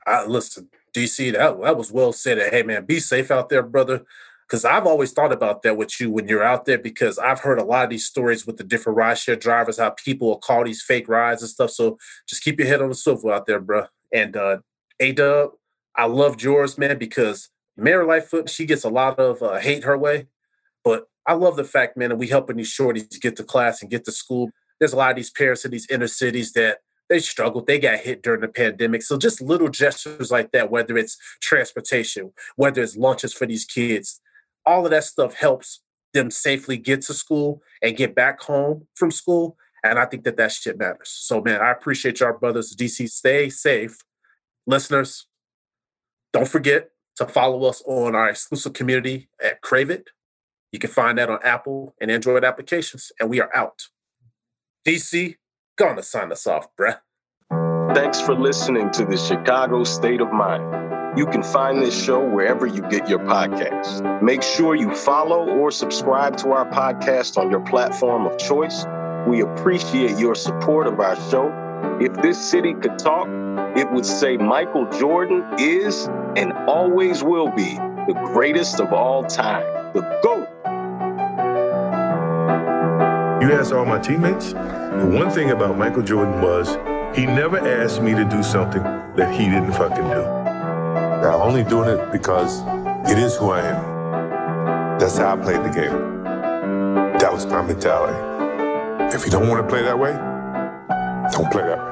I, listen, DC, that, that was well said. Hey, man, be safe out there, brother. Because I've always thought about that with you when you're out there, because I've heard a lot of these stories with the different rideshare drivers, how people will call these fake rides and stuff. So just keep your head on the swivel out there, bro. And uh, A Dub, I loved yours, man, because Mary Lightfoot, she gets a lot of uh, hate her way. But I love the fact, man, that we helping these shorties get to class and get to school. There's a lot of these parents in these inner cities that they struggled. They got hit during the pandemic. So just little gestures like that, whether it's transportation, whether it's lunches for these kids, all of that stuff helps them safely get to school and get back home from school. And I think that that shit matters. So, man, I appreciate y'all brothers. DC, stay safe. Listeners, don't forget to follow us on our exclusive community at Crave It. You can find that on Apple and Android applications. And we are out. DC, Gonna sign us off, bruh. Thanks for listening to the Chicago State of Mind. You can find this show wherever you get your podcasts. Make sure you follow or subscribe to our podcast on your platform of choice. We appreciate your support of our show. If this city could talk, it would say Michael Jordan is and always will be the greatest of all time, the GOAT. You ask all my teammates, the one thing about Michael Jordan was he never asked me to do something that he didn't fucking do. I'm only doing it because it is who I am. That's how I played the game. That was my mentality. If you don't want to play that way, don't play that way.